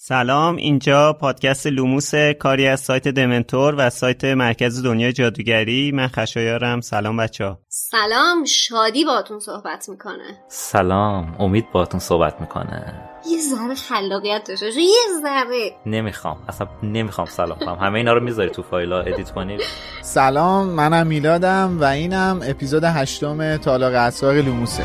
سلام اینجا پادکست لوموس کاری از سایت دمنتور و سایت مرکز دنیا جادوگری. من خشایارم. سلام بچه ها. سلام شادی باتون صحبت می‌کنه. سلام امید باتون صحبت می‌کنه. یه ذره خلاقیت داشته یه ذره. نمی‌خوام اصلا نمی‌خوام سلام کنم. همه اینا رو می‌ذاری تو فایلا ادیت کنی سلام منم میلادم و اینم اپیزود هشتم تالار اسرار لوموسه.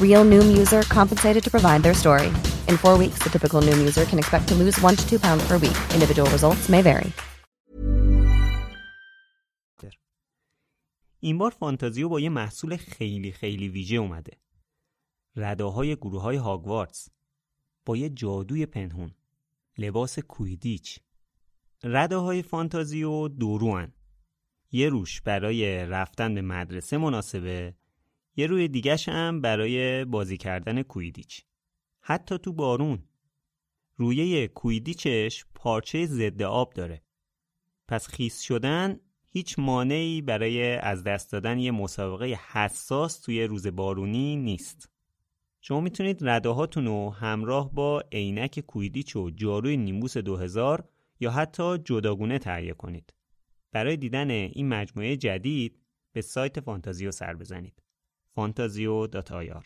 Real Noom user compensated to provide their story. In four weeks, the typical Noom user can expect to lose one to two pounds per week. Individual results may vary. این بار فانتازیو با یه محصول خیلی خیلی ویژه اومده. رداهای گروه های هاگوارتس با یه جادوی پنهون. لباس کویدیچ. رداهای فانتازیو دوروان. یه روش برای رفتن به مدرسه مناسبه یه روی دیگش هم برای بازی کردن کویدیچ. حتی تو بارون. رویه کویدیچش پارچه ضد آب داره. پس خیس شدن هیچ مانعی برای از دست دادن یه مسابقه حساس توی روز بارونی نیست. شما می‌تونید رداهاتون رو همراه با عینک کویدیچ و جاروی نیمبوس 2000 یا حتی جداگونه تهیه کنید. برای دیدن این مجموعه جدید به سایت فانتازیو سر بزنید. فانتازیو داتایار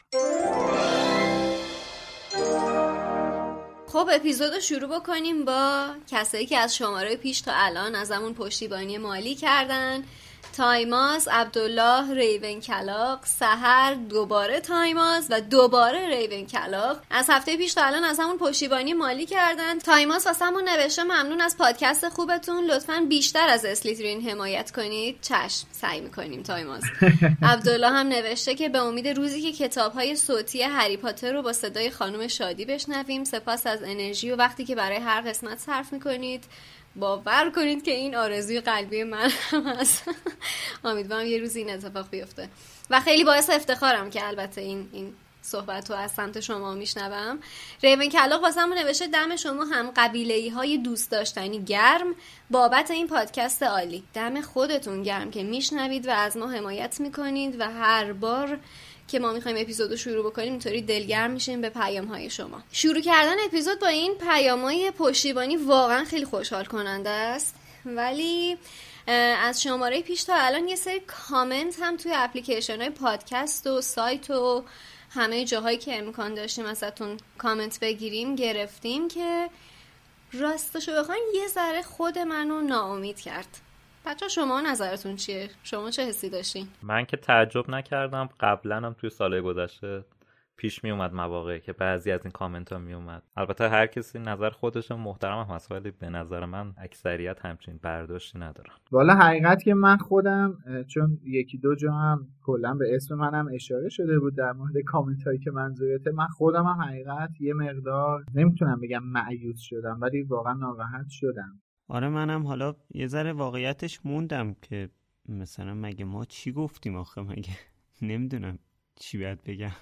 خب اپیزود رو شروع بکنیم با کسایی که از شماره پیش تا الان ازمون پشتیبانی مالی کردن. تایماس عبدالله ریون کلاو سحر دوباره تایماس و دوباره ریون کلاو. از هفته پیش تا الان ازمون پشتیبانی مالی کردن. تایماس واسمون نوشته ممنون از پادکست خوبتون. لطفا بیشتر از اسلیترین حمایت کنید. چشم سعی می‌کنیم تایماس. عبدالله هم نوشته که به امید روزی که کتاب های صوتی هری پاتر رو با صدای خانم شادی بشنویم سپاس از انرژی و وقتی که برای هر قسمت صرف می‌کنید. باور کنید که این آرزوی قلبی من هم هست. امیدوارم یه روز این اتفاق بیفته. و خیلی باعث افتخارم که البته این این صحبت رو از سمت شما میشنوم. ریون کلاق واسه نوشته دم شما هم قبیله های دوست داشتنی گرم. بابت این پادکست عالی. دم خودتون گرم که میشنوید و از ما حمایت می‌کنید و هر بار که ما می‌خوایم اپیزود شروع بکنیم اینطوری دلگرم میشیم به پیام های شما. شروع کردن اپیزود با این پیام های پشتیبانی واقعا خیلی خوشحال کننده است. ولی از شماره پیش تا الان یه سری کامنت هم توی اپلیکیشن های پادکست و سایت و همه جاهایی که امکان داشتیم ازتون کامنت بگیریم گرفتیم که راستشو بخواین یه ذره خود منو ناامید کرد. بچه شما نظرتون چیه؟ شما چه حسی داشتین؟ من که تعجب نکردم قبلا هم توی سالهای گذشته پیش می اومد مواقعی که بعضی از این کامنت ها می اومد البته هر کسی نظر خودش محترم هم هست ولی به نظر من اکثریت همچین برداشتی ندارن والا حقیقت که من خودم چون یکی دو جا هم کلا به اسم منم اشاره شده بود در مورد کامنت هایی که منظورته من خودم هم حقیقت یه مقدار نمی‌تونم بگم معیوس شدم ولی واقعا ناراحت شدم آره منم حالا یه ذره واقعیتش موندم که مثلا مگه ما چی گفتیم آخه؟ مگه نمی‌دونم چی باید بگم.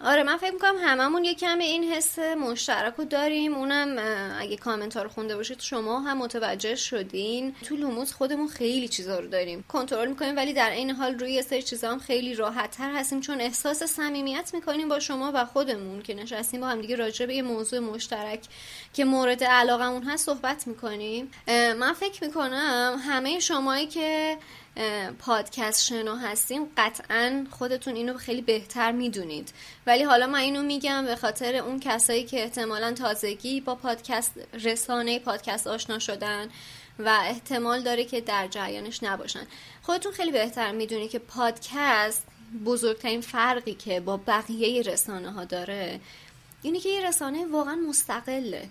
آره من فکر می‌کنم هممون یه کمی این حس مشترک رو داریم. اونم اگه کامنت ها رو خونده باشید شما هم متوجه شدین. تو لوموس خودمون خیلی چیزا رو داریم. کنترل می‌کنیم ولی در این حال روی یه سری چیزا هم خیلی راحت تر هستیم. چون احساس صمیمیت می‌کنیم با شما و خودمون که نشستیم با هم دیگه راجع به یه موضوع مشترک که مورد علاقمون هست صحبت می‌کنیم. من فکر می‌کنم همه شمایی که پادکست شنو هستین قطعا خودتون اینو خیلی بهتر می‌دونید. ولی حالا من اینو میگم به خاطر اون کسایی که احتمالا تازگی با پادکست رسانه پادکست آشنا شدن و احتمال داره که در جریانش نباشن. خودتون خیلی بهتر می‌دونید که پادکست بزرگترین فرقی که با بقیه رسانه ها داره اینه که یه رسانه واقعا مستقله.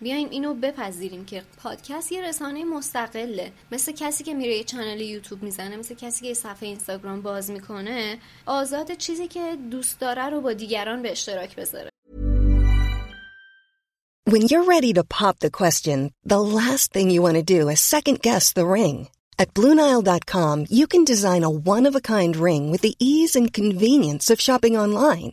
بیایم اینو بپذیریم که پادکست یه رسانه مستقله مثل کسی که میره یه چنل یوتیوب می‌زنه مثل کسی که یه صفحه اینستاگرام باز می‌کنه آزاد چیزی که دوست داره رو با دیگران به اشتراک بذاره When you're ready to pop the question, the last thing you want to do is second guess the ring. At BlueNile.com you can design a one-of-a-kind ring with the ease and convenience of shopping online.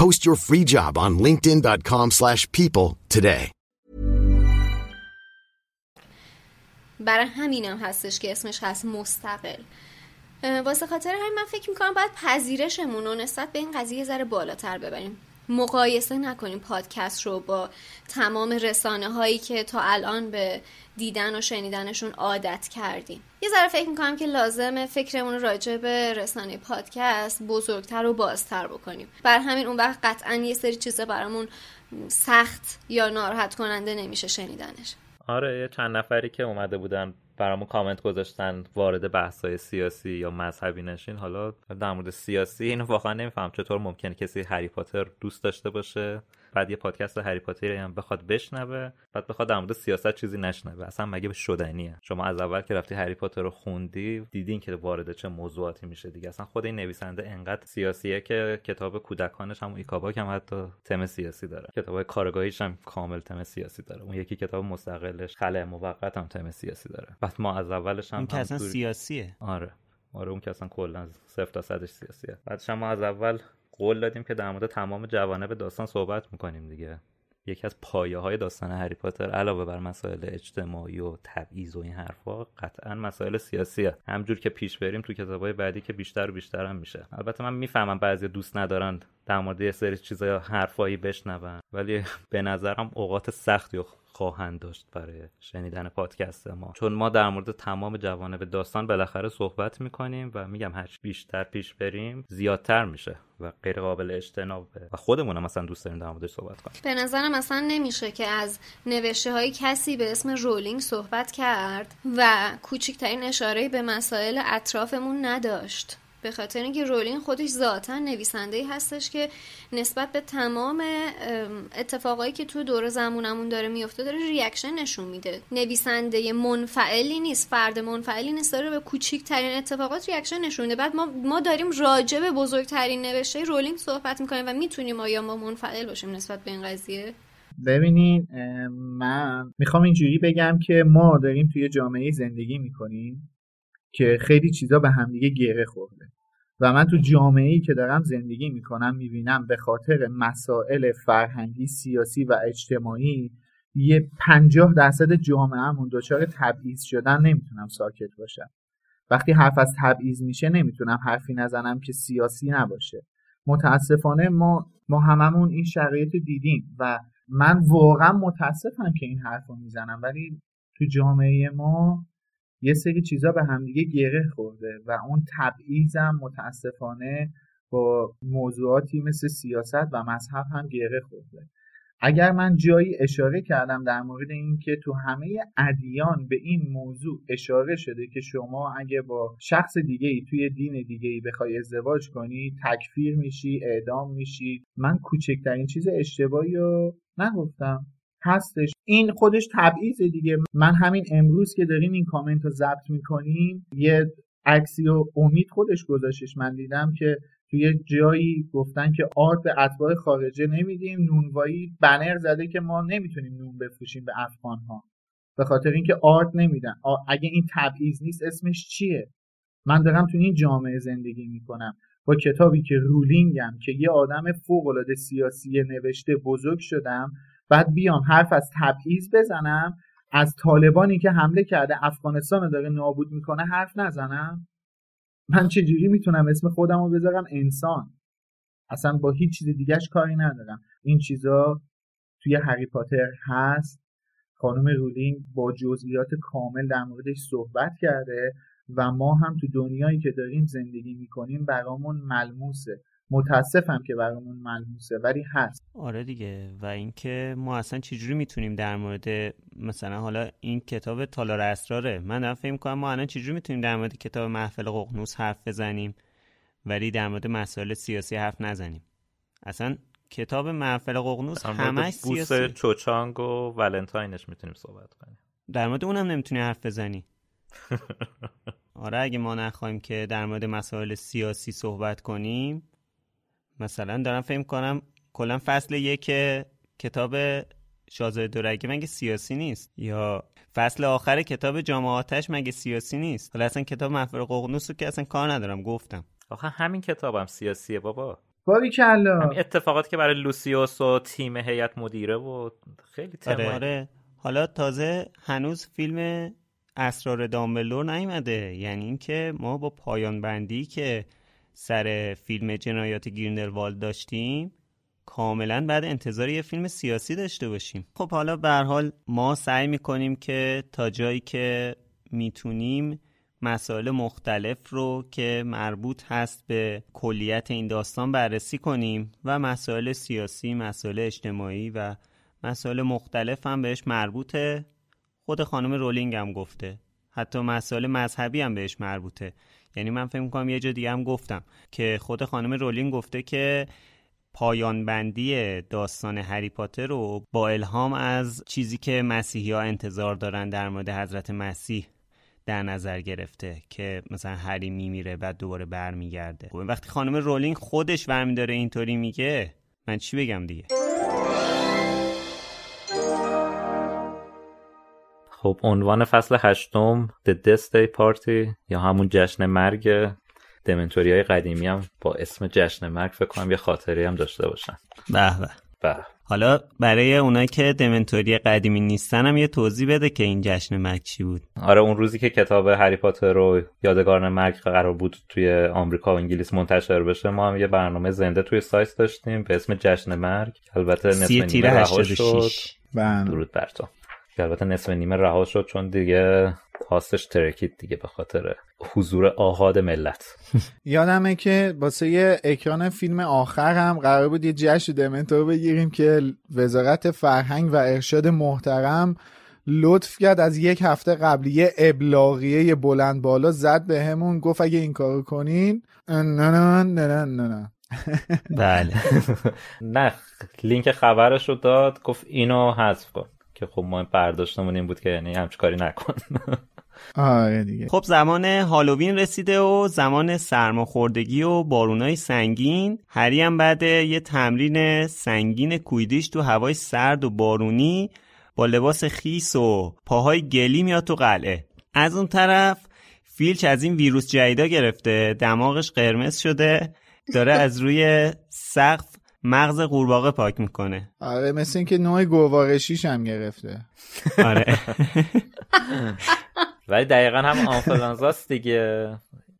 Post your free job on linkedin.com/people today. برای همینم هستش که اسمش هست مستقل. واسه خاطر همین من فکر می‌کنم باید پذیرشمون رو نسبت به این قضیه ذره بالاتر ببریم. مقایسه نکنیم پادکست رو با تمام رسانه هایی که تا الان به دیدن و شنیدنشون عادت کردیم. یه ذره فکر می‌کنم که لازمه فکرمون راجع به رسانه پادکست بزرگتر و بازتر بکنیم. بر همین اون وقت قطعا یه سری چیزا برامون سخت یا ناراحت کننده نمیشه شنیدنش. آره یه چند نفری که اومده بودن برامون کامنت گذاشتن وارد بحث‌های سیاسی یا مذهبی نشین. حالا در مورد سیاسی اینو واقعا نمیفهمم چطور ممکنه کسی هری پاتر دوست داشته باشه. بعد یه پادکست هری پاتری هم بخواد بشنوه بعد بخواد در مورد سیاست چیزی نشنوه. اصلا مگه شدنیه؟ شما از اول که رفتی هری پاتر رو خوندی دیدین که وارد چه موضوعاتی میشه دیگه. اصلا خود این نویسنده انقدر سیاسیه که کتاب کودکانش هم ایکاباک هم حتی تم سیاسی داره. کتاب کارآگاهیش هم کامل تم سیاسی داره. اون یکی کتاب مستقلش خلأ موقت هم تم سیاسی داره. بعد ما از اولش هم, که اصلا سیاسیه. آره. آره اون که اصلا کلا صفر تا صدش سیاسیه. بعدش ما از اول قول دادیم که در مورد تمام جوانب داستان صحبت می‌کنیم دیگه. یکی از پایه های داستان هری پاتر علاوه بر مسائل اجتماعی و تبعیض و این حرفا قطعا مسائل سیاسیه. همجور که پیش بریم تو کتابای بعدی که بیشتر و بیشتر هم میشه. البته من می‌فهمم بعضی دوست ندارن در مورد یه سری چیزای حرفایی بشنون ولی به نظرم اوقات سختی و خواهند داشت برای شنیدن پادکست ما. چون ما در مورد تمام جوانب داستان بالاخره صحبت می‌کنیم و میگم هر بیشتر پیش بریم زیادتر میشه و غیر قابل اجتنابه و خودمون هم مثلا دوست داریم در موردش صحبت کنیم. به نظرم اصلا نمیشه که از نوشته های کسی به اسم رولینگ صحبت کرد و کوچکترین اشاره به مسائل اطرافمون نداشت. به خاطر اینکه رولینگ خودش ذاتا نویسنده هستش که نسبت به تمام اتفاقایی که تو دور زمونمون داره میفته داره reaction نشون میده. نویسنده منفعلی نیست فرد منفعلی نیست داره به کوچیکترین اتفاقات reaction نشون میده. بعد ما ما داریم راجع به بزرگترین نوشته رولینگ صحبت می‌کنیم و می‌تونیم آیا ما منفعل باشیم نسبت به این قضیه؟ ببینین من می‌خوام اینجوری بگم که ما داریم توی جامعه زندگی می‌کنیم که خیلی چیزا به همدیگه گره خورده. و من تو جامعه ای که دارم زندگی می‌کنم می‌بینم به خاطر مسائل فرهنگی سیاسی و اجتماعی یه پنجاه درصد جامعهمون دچار تبعیض شدن نمی‌تونم ساکت باشم. وقتی حرف از تبعیض میشه نمی‌تونم حرفی نزنم که سیاسی نباشه. متاسفانه ما ما هممون این شرایط دیدیم و من واقعا متاسفم که این حرف رو می‌زنم. ولی تو جامعه ما یه سری چیزا به همدیگه گره خورده و اون تبعیضم متاسفانه با موضوعاتی مثل سیاست و مذهب هم گره خورده. اگر من جایی اشاره کردم در مورد اینکه تو همه ادیان به این موضوع اشاره شده که شما اگه با شخص دیگه ای توی دین دیگه ای بخوای ازدواج کنی تکفیر میشی اعدام میشی من کوچکترین چیز اشتباهی رو نگفتم. هستش. این خودش تبعیض دیگه. من همین امروز که داریم این کامنت رو ضبط می‌کنیم یه عکسی و امید خودش گذاشتش من دیدم که توی جایی گفتن که آرت به اتباع خارجه نمیدیم. نونوایی بنر زده که ما نمی‌تونیم نون بفروشیم به افغان ها به خاطر اینکه آرت نمیدن. اگه این تبعیض نیست اسمش چیه؟ من دارم تو این جامعه زندگی می‌کنم. با کتابی که رولینگم که یه آدم فوق العاده سیاسی نوشته بزرگ شدم بعد بیام حرف از تبعیض بزنم از طالبانی که حمله کرده افغانستان رو داره نابود می‌کنه حرف نزنم؟ من چجوری می‌تونم اسم خودم رو بذارم انسان؟ اصلا با هیچ چیز دیگهش کاری ندارم. این چیزا توی هری پاتر هست. خانم رولینگ با جزئیات کامل در موردش صحبت کرده و ما هم تو دنیایی که داریم زندگی می‌کنیم برامون ملموسه. متاسفم که برامون ملموسه ولی هست. آره دیگه. و اینکه ما اصلا چجوری می‌تونیم در مورد مثلا حالا این کتاب تالار اسراره؟ من دارم فکر کنم ما الان چجوری می‌تونیم در مورد کتاب محفل ققنوس حرف بزنیم ولی در مورد مسائل سیاسی حرف نزنیم. اصلا کتاب محفل ققنوس همش سیاسی. چوچانگ و ولنتاینش می‌تونیم صحبت کنیم. در مورد اونم نمی‌تونی حرف بزنی. آره اگه ما نخواهیم که در مورد مسائل سیاسی صحبت کنیم مثلا دارم فکر کنم کلا فصل یک کتاب شاهزاده دورگه مگه سیاسی نیست؟ یا فصل آخر کتاب جامعاتش مگه سیاسی نیست؟ حالا اصلا کتاب محفل ققنوس رو که اصلا کار ندارم گفتم. آخه همین کتابم هم سیاسیه بابا. باری کلا. همین اتفاقات که برای لوسیوس و تیم هیئت مدیره و خیلی آره. آره. حالا تازه هنوز فیلم اسرار دامبلور نیومده. یعنی اینکه ما با پایان بندی که سر فیلم جنایات گریندلوالد داشتیم کاملا بعد انتظار یه فیلم سیاسی داشته باشیم. خب حالا به حال ما سعی می‌کنیم که تا جایی که می‌تونیم مسائل مختلف رو که مربوط هست به کلیت این داستان بررسی کنیم و مسائل سیاسی، مسائل اجتماعی و مسائل مختلف هم بهش مربوطه خود خانم رولینگ هم گفته. حتی مسائل مذهبی هم بهش مربوطه. یعنی من فکر می‌کنم یه جا دیگه هم گفتم که خود خانم رولینگ گفته که پایان بندی داستان هری پاتر رو با الهام از چیزی که مسیحی ها انتظار دارن در مورد حضرت مسیح در نظر گرفته که مثلا هری میمیره بعد دوباره برمیگرده. وقتی خانم رولینگ خودش برمی داره اینطوری میگه من چی بگم دیگه؟ خب عنوان فصل هشتم The Death Day Party یا همون جشن مرگ دمنتوری های قدیمی هم با اسم جشن مرگ فکر کنم یه خاطری هم داشته باشن. به به. حالا برای اونایی که دمنتوری قدیمی نیستن هم یه توضیح بده که این جشن مرگ چی بود. آره اون روزی که کتاب هری پاتر رو یادگاران مرگ قرار بود توی آمریکا و انگلیس منتشر بشه ما هم یه برنامه زنده توی سایت داشتیم به اسم جشن مرگ. البته نصف نیمه شد. بله. درود بر تو. که البته نصف نیمه رها شد چون دیگه پاسش ترکید دیگه به خاطر حضور آهاد ملت. یادمه که واسه یه اکران فیلم آخر هم قرار بود یه جشن دمنتور بگیریم که وزارت فرهنگ و ارشاد محترم لطف کرد از یک هفته قبلی یه ابلاغیه بلند بالا زد به همون گفت اگه این کارو کنین نه نه نه نه نه نه بله. نه لینک خبرش رو داد گفت اینو حذف کن. که خب ما برداشتمون این بود که یعنی همچه کاری نکن. آره دیگه. خب زمان هالووین رسیده و زمان سرماخوردگی و بارونای سنگین. هری هم بعد یه تمرین سنگین کویدیش تو هوای سرد و بارونی با لباس خیس و پاهای گلی میاد تو قلعه. از اون طرف فیلچ از این ویروس جدیدا گرفته. دماغش قرمز شده. داره از روی سقف مغز قورباغه پاک می‌کنه. آره مثل اینکه نوع گوارشیش هم گرفته. آره. ولی دقیقا هم آنفلانزاست دیگه.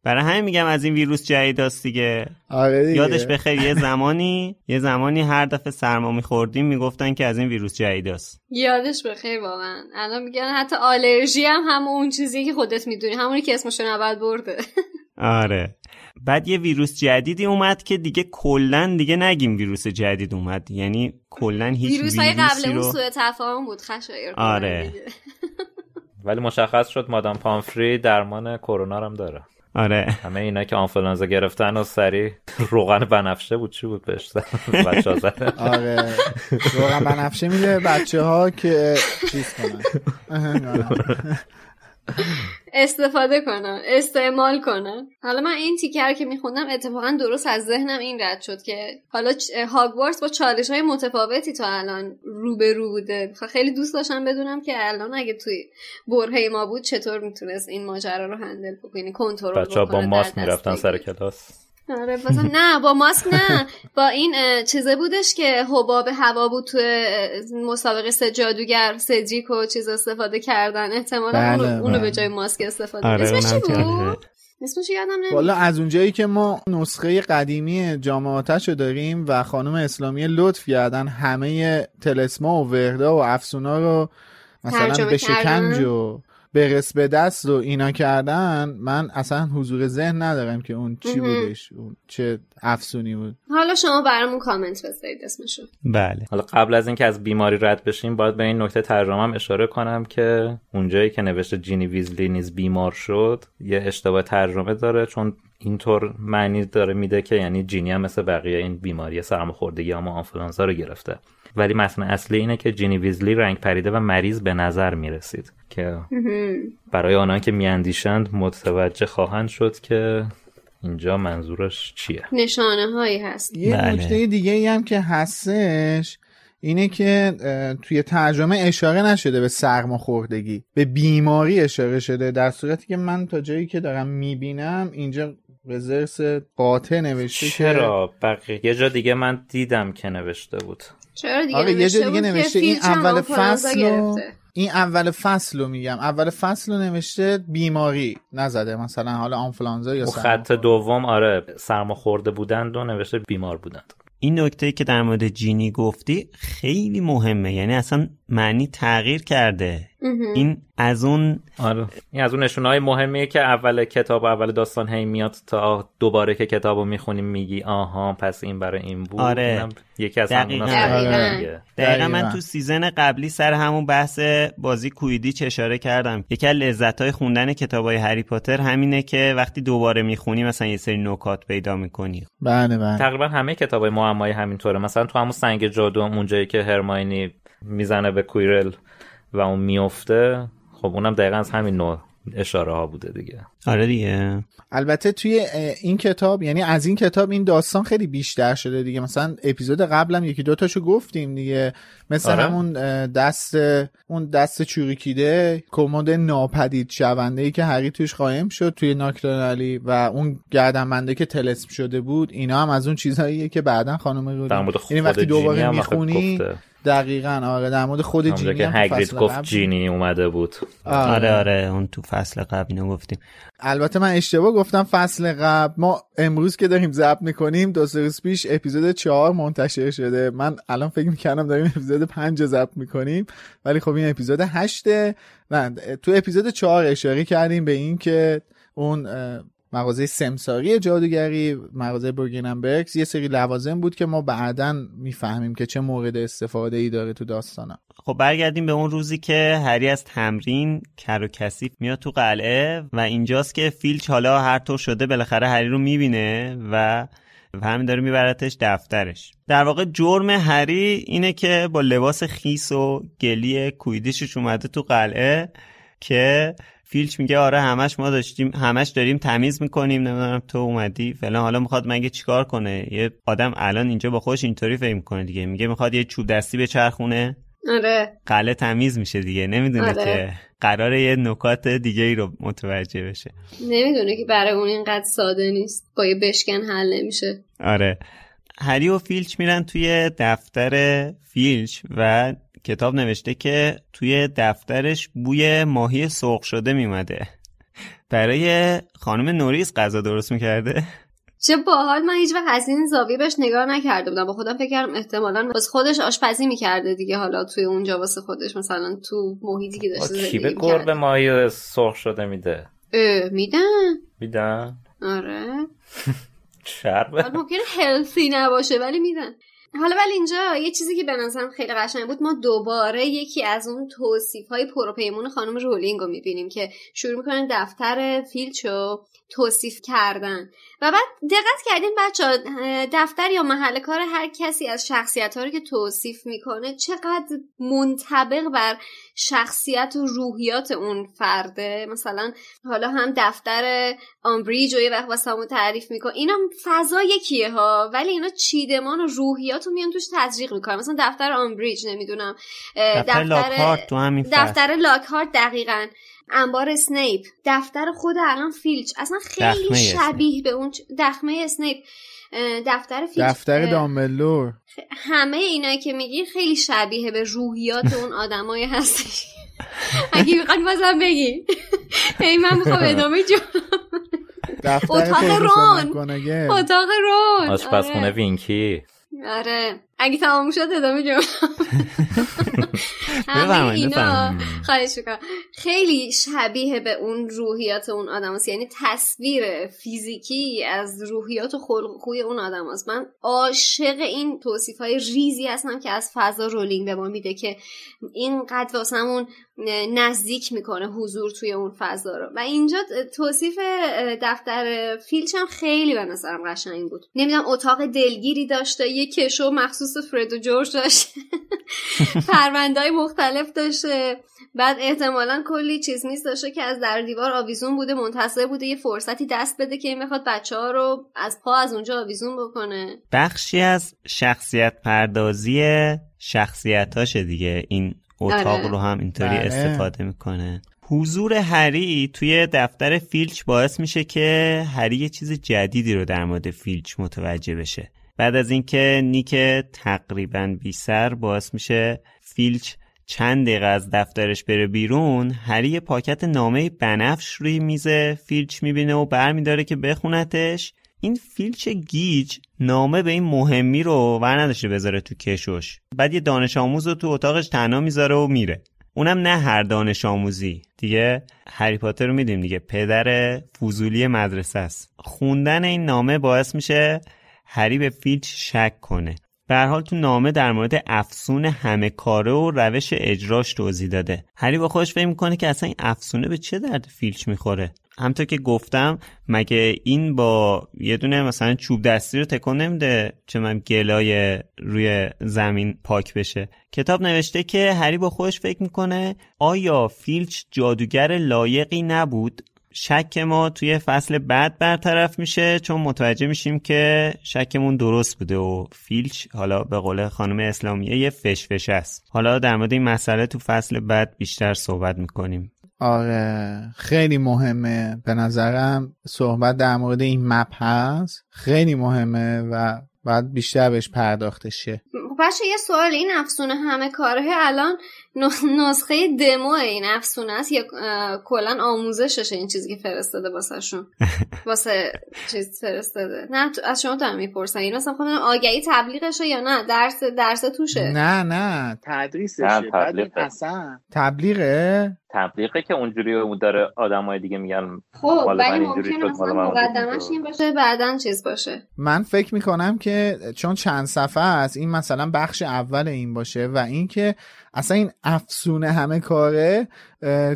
برای همین میگم از این ویروس جدیداست دیگه. آره دیگه. یادش بخیر یه زمانی یه زمانی هر دفعه سرما میخوردیم می‌گفتن که از این ویروس جدیداست. یادش بخیر واقعا. الان میگن حتی آلرژی هم هم اون چیزی که خودت می‌دونی همونی که اسمشون اول برده. آره. بعد یه ویروس جدیدی اومد که دیگه کلا دیگه نگیم ویروس جدید اومد. یعنی کلا هیچ ویروس های قبل اون رو سوء تفاهم بود خشایر آره. ولی مشخص شد مادام پامفری درمان کرونا رو هم داره. آره. همه اینا که آنفلانزا گرفتن و سری روغن بنفشه بود چی بود بهش؟ بچه آره. روغن بنفشه میده بچه ها که چیز کنن. استفاده کنن استعمال کنن حالا من این تیکر که میخوندم اتفاقا درست از ذهنم این رد شد که حالا هاگوارتس با چالش های متفاوتی تا الان رو به رو بوده. خ- خیلی دوست داشتم بدونم که الان اگه توی برهه ما بود چطور می‌تونست این ماجرا رو هندل بکنی کنترل بچه با ماسک می‌رفتن سر. کلاس. آره بازم نه با ماسک نه با این چیزه بودش که حباب هوا بود تو مسابقه سه جادوگر سدریک و چیز استفاده کردن احتمالا بله، اونو, اونو به بله. جای ماسک استفاده آره اسمش چی بود؟ اسمش یادم نمیاد والا از اونجایی که ما نسخه قدیمی جامعاتش رو داریم و خانم اسلامی لطف کردن همه تلسما و وردا و افسونا رو مثلا به. شکنج و به رس به دست و اینا کردن من اصلا حضور ذهن ندارم که اون چی. بودش اون چه افسونی بود. حالا شما برامون کامنت بذارید اسمشو. بله. حالا قبل از اینکه از بیماری رد بشیم باید به این نکته ترجمه هم اشاره کنم که اونجایی که نوشته جینی ویزلی نیز بیمار شد یه اشتباه ترجمه داره چون اینطور معنی داره میده که یعنی جینی هم مثل بقیه این بیماری سرماخوردگی یا آنفولانزا رو گرفته. ولی متن اصلی اینه که جینی ویزلی رنگ پریده و مریض به نظر می‌رسید که برای آنان که میاندیشند متوجه خواهند شد که اینجا منظورش چیه. نشانه هایی هست. یه بله. نکته دیگه ای هم که هستش اینه که توی ترجمه اشاره نشده به سرماخوردگی به بیماری اشاره شده در صورتی که من تا جایی که دارم می‌بینم اینجا رزرس قاطع نوشته که چرا؟ بقیه یه جا دیگه من دیدم که نوشته بود. چرا دیگه آره یه جا نوشته دیگه نوشته این اول فصل. این اول فصل رو میگم اول فصل رو نوشته بیماری نزده مثلا حالا آنفلانزا یا اون خط. دوم آره سرما خورده بودند و نوشته بیمار بودند این نکته که در مورد جینی گفتی خیلی مهمه یعنی اصلا معنی تغییر کرده. این از اون آره. این از اون نشونه های مهمیه که اول کتاب و اول داستان هی میاد تا دوباره که کتاب رو می‌خونیم میگی آها پس این برای این بود. آره. اینم یکی از دقیقاً. همون دقیقاً. دقیقا من. تو سیزن قبلی سر همون بحث بازی کویدیچ اشاره کردم. یکی از لذتهای خوندن کتابای هری پاتر همینه که وقتی دوباره می‌خونی مثلا یه سری نکات پیدا می‌کنی. بله بله. تقریبا همه کتاب های معمایی همینطوره. مثلا تو همون سنگ جادو اونجایی که هرماینی می‌زنه به کویرل و اون میفته خب اونم دقیقا از همین نوع اشاره ها بوده دیگه آره دیگه البته توی این کتاب یعنی از این کتاب این داستان خیلی بیشتر شده دیگه مثلا اپیزود قبلم یکی دوتاشو گفتیم دیگه مثل آره. همون دست اون دست چوریکیده کمد ناپدید شونده ای که هری توش قایم شد توی ناکتونالی و اون گردنبنده که تلسم شده بود اینا هم از اون چیزهاییه که بعدا خانم خود یعنی وقتی دوباره می‌خونی گفته. دقیقا آره در مورد خود جینی که هگرید گفت جینی اومده بود. آره. آره آره اون تو فصل قبل اینو گفتیم. البته من اشتباه گفتم فصل قبل. ما امروز که داریم ضبط می‌کنیم دو سه روز پیش اپیزود چهار منتشر شده. من الان فکر می‌کردم داریم اپیزود پنج ضبط می‌کنیم ولی خب این اپیزود هشته. نه تو اپیزود چهار اشاره کردیم به این که اون مغازه سمساری جادوگری مغازه برگننبرگز یه سری لوازم بود که ما بعدا می‌فهمیم که چه مورد استفاده ای داره تو داستانا. خب برگردیم به اون روزی که هری از تمرین کر و کثیف میاد تو قلعه و اینجاست که فیلچ حالا هر طور شده بالاخره هری رو می‌بینه و و همین داره میبرتش دفترش. در واقع جرم هری اینه که با لباس خیس و گلی کویدیشش اومده تو قلعه که فیلچ میگه آره همش ما داشتیم همش داریم تمیز می‌کنیم نمی‌دونم تو اومدی فلان. حالا می‌خواد مگه چیکار کنه؟ یه آدم الان اینجا با خودش اینطوری فکر می‌کنه دیگه. میگه می‌خواد یه چوب دستی به چرخونه آره. قله تمیز میشه دیگه. نمی‌دونه آره. که قرار یه نکات دیگه ای رو متوجه بشه. نمی‌دونه که برای اون اینقدر ساده نیست. با یه بشکن حل نمیشه. آره. هری و فیلچ میرن توی دفتر فیلچ و کتاب نوشته که توی دفترش بوی ماهی سرخ شده میمده. برای خانم نوریس غذا درست می‌کرده؟ چه باحال. من هیچ وقت از این زاویه بهش نگاه نکرده بودم. با خودم فکر کردم احتمالا واسه خودش آشپزی می‌کرده دیگه. حالا توی اونجا واسه خودش مثلا تو محیطی که داشته زندگی کی به گربه ماهی سرخ شده میده؟ میدن. میدن؟ آره. شربه ممکنه هلسی نباشه ولی میدن. حالا ولی اینجا یه چیزی که به نظرم خیلی قشنگ بود ما دوباره یکی از اون توصیف های پروپیمون خانم رولینگ رو می‌بینیم که شروع می‌کنن دفتر فیلچو توصیف کردن. و بعد دقت کردین بچه دفتر یا محل کار هر کسی از شخصیت ها رو که توصیف می‌کنه چقدر منطبق بر شخصیت و روحیات اون فرده. مثلا حالا هم دفتر آمبریج و یه وقت واسه تعریف می‌کنه. اینا فضا یکیه ها ولی اینا چیدمان و روحیات رو میان توش تزریق می‌کنن. مثلا دفتر آمبریج نمی‌دونم دفتر, دفتر لاکهارت تو همین دفتر لاکهارت دقیقا. انبار اسنیپ دفتر خود الان فیلچ. اصلا خیلی شبیه به اون دخمه اسنیپ دفتر فیلچ. دفتر دامبلدور. همه اینایی که میگی خیلی شبیه به روحیات اون آدمای هستش. اگه می‌خوان بازم بگی. ای من می‌خوام ادامه جو اتاق رون. اتاق رون. آشپزخونه آره. وینکی. آره. اگه تمام شد ادامه همه اینا. خواهش خیلی شبیه به اون روحیات اون آدم هست. یعنی تصویر فیزیکی از روحیات و خلق خوی اون آدم هست. من عاشق این توصیف های ریزی هستم که از فضا رولینگ به ما میده که اینقدر واسمون نزدیک می‌کنه حضور توی اون فضا رو. و اینجا توصیف دفتر فیلچ هم خیلی به نظرم قشنگ بود. نمی‌دونم اتاق دلگیری داشته یه کشو مخصوص فرد و جورج داشته پروندهای مختلف داشته. بعد احتمالا کلی چیز نیست داشته که از در دیوار آویزون بوده منتظر بوده یه فرصتی دست بده که این می‌خواد بچه ها رو از پا از اونجا آویزون بکنه. بخشی از شخصیت پردازی شخصیتاشه دیگه. این اتاق آره. رو هم اینطوری بله. استفاده می‌کنه. حضور هری توی دفتر فیلچ باعث میشه که هری یه چیز جدیدی رو در مورد فیلچ متوجه بشه. بعد از اینکه نیک تقریبا بی سر باعث میشه فیلچ چند دقیقه از دفترش بره بیرون هری پاکت نامه بنفش روی میز فیلچ می‌بینه و برمیداره که بخونتش. این فیلچ گیج نامه به این مهمی رو ور نداشته بذاره تو کشوش. بعد یه دانش آموز رو تو اتاقش تنها می‌ذاره و میره. اونم نه هر دانش آموزی. دیگه هری پاتر رو میدیم دیگه. پدر فوزولی مدرسه است. خوندن این نامه باعث میشه هری به فیلچ شک کنه. به حال تو نامه در مورد افسون همه کاره و روش اجراش توضیح داده. هری با خودش فکر می‌کنه که اصلا این افسونه به چه درد فیلچ می‌خوره؟ همطور که گفتم مگه این با یه دونه مثلا چوب دستی رو تکون نمیده چه من گلای روی زمین پاک بشه؟ کتاب نوشته که هری با خودش فکر می‌کنه آیا فیلچ جادوگر لایقی نبود؟ شک ما توی فصل بعد برطرف میشه چون متوجه میشیم که شکمون درست بوده و فیلچ حالا به قول خانم اسلامیه یه فشفش است. حالا در مورد این مسئله تو فصل بعد بیشتر صحبت می‌کنیم. آره خیلی مهمه. به نظرم صحبت در مورد این مپ هست. خیلی مهمه و باید بیشتر بهش پرداخته شه. خب بچه یه سوال این افسونه همه کاره الان نسخه دمو این افسونه است. یا کلا آموزششه این چیزی که فرستاده واسه شون واسه چیز فرستاده. نه از شما هم می‌پرسن این اصلا خودم آگهی تبلیغشه یا نه؟ درس درس توشه. نه نه. تدریسشه. تبلیغه. تبلیغه؟ که اونجوری اون داره آدمای دیگه میگن خب ولی ممکنه مثلا مقدمش این باشه بعدا چیز باشه. من فکر می‌کنم که چون چند صفحه است این مثلا بخش اول این باشه و اینکه اصلا این افسونه همه کاره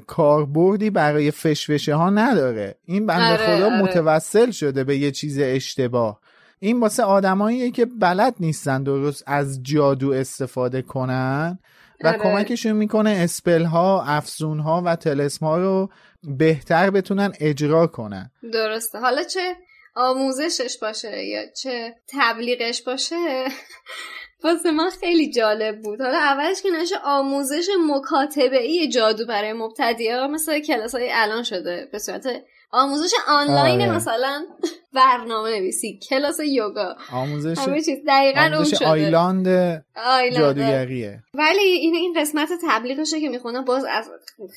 کاربردی برای فشفشه ها نداره. این بنده آره، خدا آره. متوسل شده به یه چیز اشتباه. این واسه آدماییه که بلد نیستن درست از جادو استفاده کنن و آره. کمکشون می‌کنه اسپل ها افزون ها و تلسم ها رو بهتر بتونن اجرا کنن. درسته. حالا چه آموزشش باشه یا چه تبلیغش باشه؟ واسه من خیلی جالب بود. حالا اولش که نشه آموزش مکاتبه ای جادو برای مبتدی ها مثل کلاس های الان شده به صورت آموزش آنلاین آره. مثلا. برنامه نویسی کلاس یوگا. آموزش همه چیز دقیقا آموزش اون شده آیلاند, جادوگریه. ولی این این قسمت تبلیغشه که می‌خونم باز از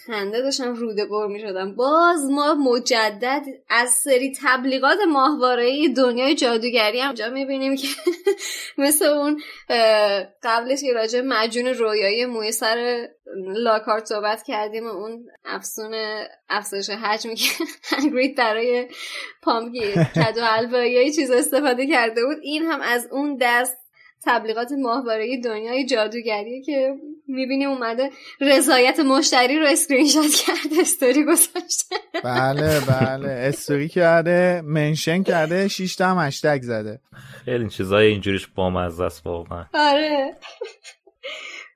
خنده داشتم روده بر می‌شدم. باز ما مجدد از سری تبلیغات ماهواره دنیای جادوگری هم جا می‌بینیم که مثل اون قبلش که راجع معجون رویایی موی سر لاکهارت صحبت کردیم و اون افسون افزایش حجمی که هگرید برای پامکین کدو حلوایی چیز استفاده کرده بود. این هم از اون دست تبلیغات ماهواره دنیای جادوگری که می‌بینی اومده رضایت مشتری رو اسکرین شات کرده استوری گذاشته. بله بله. استوری کرده mention کرده 6 تا هم hashtag زده. خیلی چیزای اینجوریش بامزه است واقعا. آره.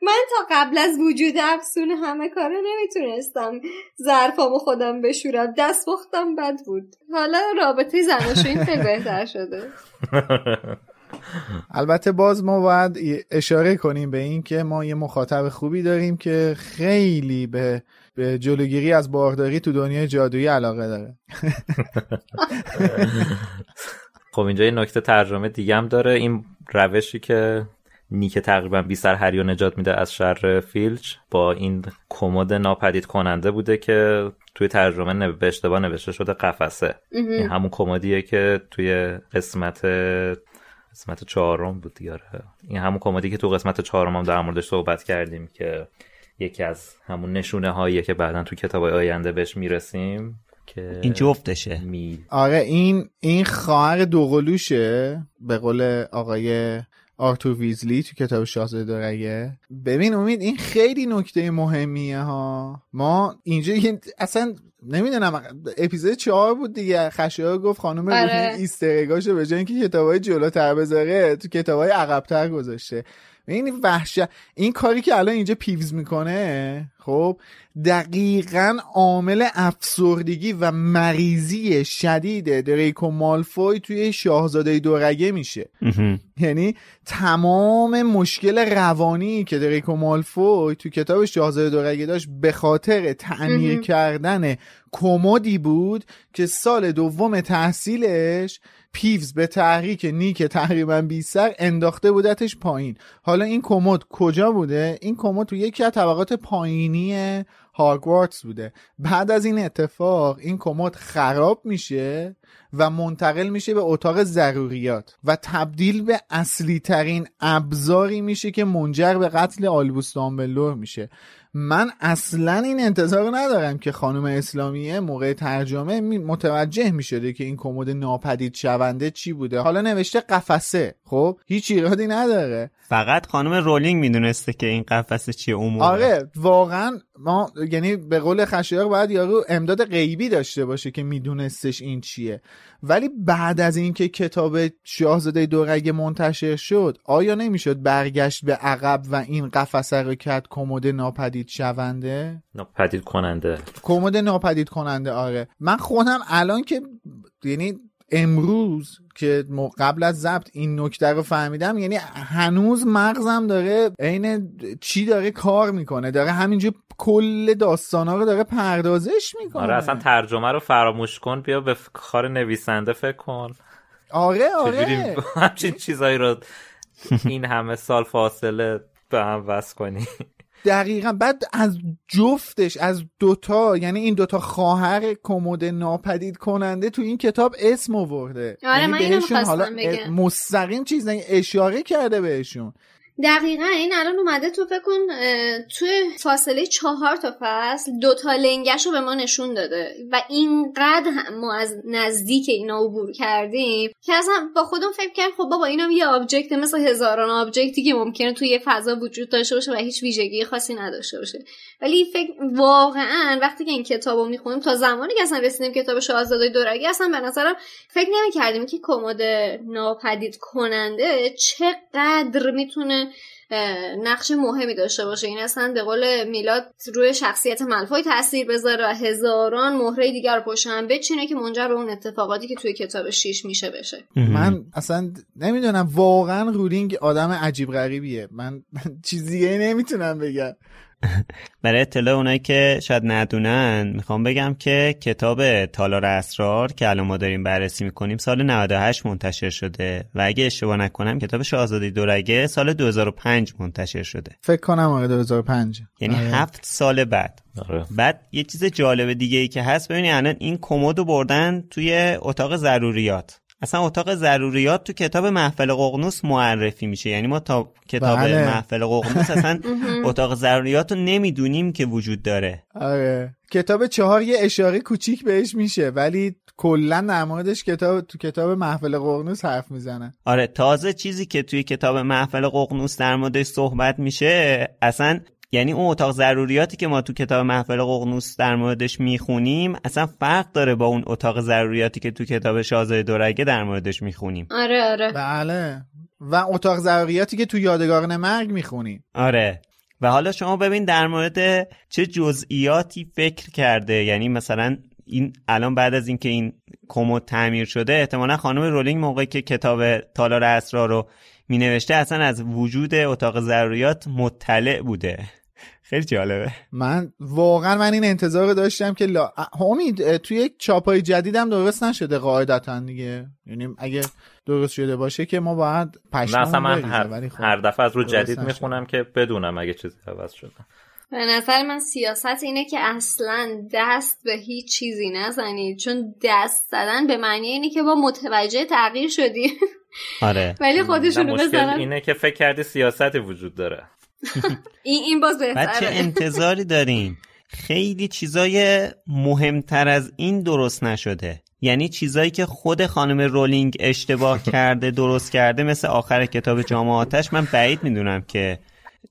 من تا قبل از وجود افسون همه کاره نمی‌تونستم. ظرفامو خودم بشورم. دست بختم بد بود. حالا رابطه زناشویی خیلی بهتر شده. البته باز ما باید اشاره کنیم به این که ما یه مخاطب خوبی داریم که خیلی به به جلوگیری از بارداری تو دنیای جادویی علاقه داره. خب اینجا یه نکته ترجمه دیگه هم داره. این روشی که نیک تقریبا بی سر هریو نجات میده از شر فیلچ با این کمد ناپدید کننده بوده که توی ترجمه به اشتباه نوشته شده قفسه. این همون کمدیه که توی قسمت قسمت چهارم بود دیاره این همون کمدی که تو قسمت چهارم هم در موردش صحبت کردیم که یکی از همون نشونه هاییه که بعدا تو کتاب آینده بهش می‌رسیم که این جفتشه آره این این خواهر دوقلوشه به قول آقای آرتور ویزلی تو کتاب شاهزاده دورگه ببین امید این خیلی نکته مهمیه ها. ما اینجا اصلا نمی‌دونم اپیزود چهار بود دیگه. خشایار گفت خانم آره. ایسترگاشو به جای اینکه کتابای جلوتر بذاره تو کتابای عقبتر گذاشته. این وحشت این کاری که الان اینجا پیوز می‌کنه خب دقیقا عامل افسردگی و مریضی شدید دریکو مالفوی توی شاهزاده دورگه میشه. یعنی تمام مشکل روانی که دریکو مالفوی تو کتاب شاهزاده دورگه داشت به خاطر تعمیر کردن کمدی بود که سال دوم تحصیلش پیوز به تحریک نیک تقریبا بی سر انداخته بودتش پایین. حالا این کمد کجا بوده؟ این کمد تو یکی از طبقات پایینی هاگوارتس بوده. بعد از این اتفاق این کمد خراب میشه و منتقل میشه به اتاق ضروریات و تبدیل به اصلی ترین ابزاری میشه که منجر به قتل آلبوس دامبلور میشه. من اصلا این انتظار ندارم که خانم اسلامیه موقع ترجمه متوجه می شده که این کمد ناپدید شونده چی بوده. حالا نوشته قفسه. خب؟ هیچ ایرادی نداره. فقط خانم رولینگ می‌دونسته که این قفسه چیه اون آره واقعا ما یعنی به قول خشایار باید یارو امداد غیبی داشته باشه که میدونستش این چیه. ولی بعد از اینکه کتاب شاهزاده دورگه منتشر شد آیا نمی‌شد برگشت به عقب و این قفسه رو کرد کمد ناپدید شونده؟ ناپدید کننده. کمد ناپدید کننده آره. من خودم الان که یعنی امروز که قبل از ضبط این نکته رو فهمیدم یعنی هنوز مغزم داره عین چی داره کار می‌کنه داره همینجور کل داستانا رو داره پردازش می‌کنه. آره اصلا ترجمه رو فراموش کن بیا به کار نویسنده فکر کن. آره آره. همچین چیزایی رو این همه سال فاصله به هم وصل کنی. دقیقا. بعد از جفتش از دوتا یعنی این دوتا خواهر کمد ناپدید کننده تو این کتاب اسم آورده. آره یعنی من اینو بهشون حالا بگم. مستقیم چیز نه اشاره کرده بهشون. دقیقا این الان اومده تو فکر کن توی فاصله چهار تا فصل دوتا لنگه‌ش رو به ما نشون داده و اینقدر ما از نزدیک اینا عبور کردیم که اصلا با خودم فکر کردم خب بابا اینم یه object مثل هزاران object ی که ممکنه توی یه فضا وجود داشته باشه و هیچ ویژگی خاصی نداشته باشه. ولی فکر واقعا وقتی که این کتاب رو می‌خونیم تا زمانی که اصلا رسیدیم کتاب شاهزاده دورگه اصلا به نظرم فکر نمی‌کردیم که کمد ناپدید کننده چقدر می‌تونه نقش مهمی داشته باشه. این اصلا به قول میلاد روی شخصیت ملفای تاثیر بذاره و هزاران مهره دیگر رو پشت هم بچینه که منجر به اون اتفاقاتی که توی کتاب شیش میشه بشه. من اصلا نمی‌دونم واقعا رولینگ آدم عجیب غریبیه. من چیزی نمی‌تونم بگم. برای اطلاع اونایی که شاید ندونن می‌خوام بگم که کتاب تالار اسرار که الان ما داریم بررسی می‌کنیم سال 98 منتشر شده و اگه اشتباه نکنم کتاب شاهزاده دورگه سال 2005 منتشر شده فکر کنم آقا 2005 یعنی آره. هفت سال بعد آره. بعد یه چیز جالب دیگه ای که هست ببینی الان این کمد رو بردن توی اتاق ضروریات اصلا اتاق ضروریات تو کتاب محفل ققنوس معرفی میشه. یعنی ما تا کتاب بله. محفل ققنوس اصلا اتاق ضروریات رو نمی‌دونیم که وجود داره. آره. کتاب چهار یه اشاره کوچیک بهش میشه ولی کلا در موردش کتاب تو کتاب محفل قرنوس حرف می‌زنن آره تازه چیزی که توی کتاب محفل ققنوس در موردش صحبت میشه اصلا یعنی اون اتاق ضروریاتی که ما تو کتاب محفل ققنوس در موردش می‌خونیم اصلا فرق داره با اون اتاق ضروریاتی که تو کتاب شاهزاده دورگه در موردش می‌خونیم. آره آره. بله. و اتاق ضروریاتی که تو یادگارن مرگ می‌خونیم. آره. و حالا شما ببین در مورد چه جزئیاتی فکر کرده. یعنی مثلا این الان بعد از اینکه این کمد تعمیر شده احتمالا خانم رولینگ موقعی که کتاب تالار اسرار رو می نوشته اصلا از وجود اتاق ضروریات مطلع بوده. خیلی جالبه. من واقعا من این انتظار رو داشتم که لا... امید توی چاپای جدیدم درست نشده قاعدتا دیگه. یعنی اگه درست شده باشه که ما باید پشممون من هر, ولی خب هر دفعه از رو جدید. می‌خونم که بدونم اگه چیزی عوض شده. به نظر من سیاست اینه که اصلا دست به هیچ چیزی نزنید. چون دست زدن به معنی اینه که با متوجه تغییر شدی. آره. ولی خودشونو مشکل بزنن. اینه که فکر کردی سیاستی وجود داره. این این باز بهتره. انتظاری دارین. خیلی چیزای مهمتر از این درست نشده. یعنی چیزایی که خود خانم رولینگ اشتباه کرده درست کرده مثل آخر کتاب جام آتش. من بعید می‌دونم که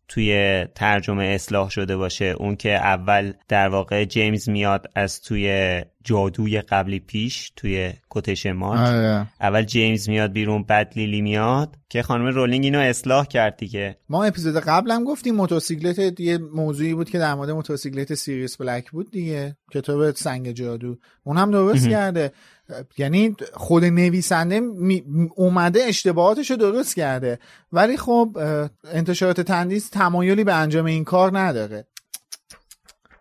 توی ترجمه اصلاح شده باشه. اون که اول در واقع جیمز میاد از توی جادوی قبلی پیش توی کتش مارک آره. اول جیمز میاد بیرون بعد لیلی میاد. که خانم رولینگ اینو اصلاح کرد دیگه. ما اپیزود قبلم گفتیم موتورسیکلت یه موضوعی بود که در مورد موتورسیکلت سیریس بلک بود دیگه کتاب سنگ جادو. اون هم درست کرده. یعنی خود نویسنده اومده اشتباهاتش رو درست کرده. ولی خب انتشارات تندیس تمایلی به انجام این کار نداره.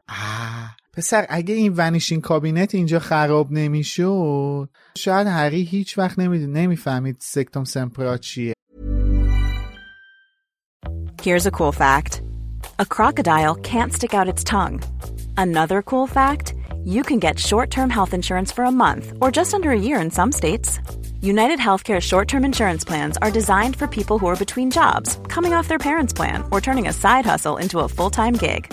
آه، پسر اگه این ونیشین کابینت اینجا خراب نمیشد شاید هری هیچ وقت نمی نمیفهمید سکتوم سمپرا چیه Here's a cool fact a crocodile can't stick out its tongue. Another cool fact you can get short term health insurance for a month or just under a year in some states. United Healthcare short term insurance plans are designed for people who are between jobs, coming off their parents' plan, or turning a side hustle into a full time gig.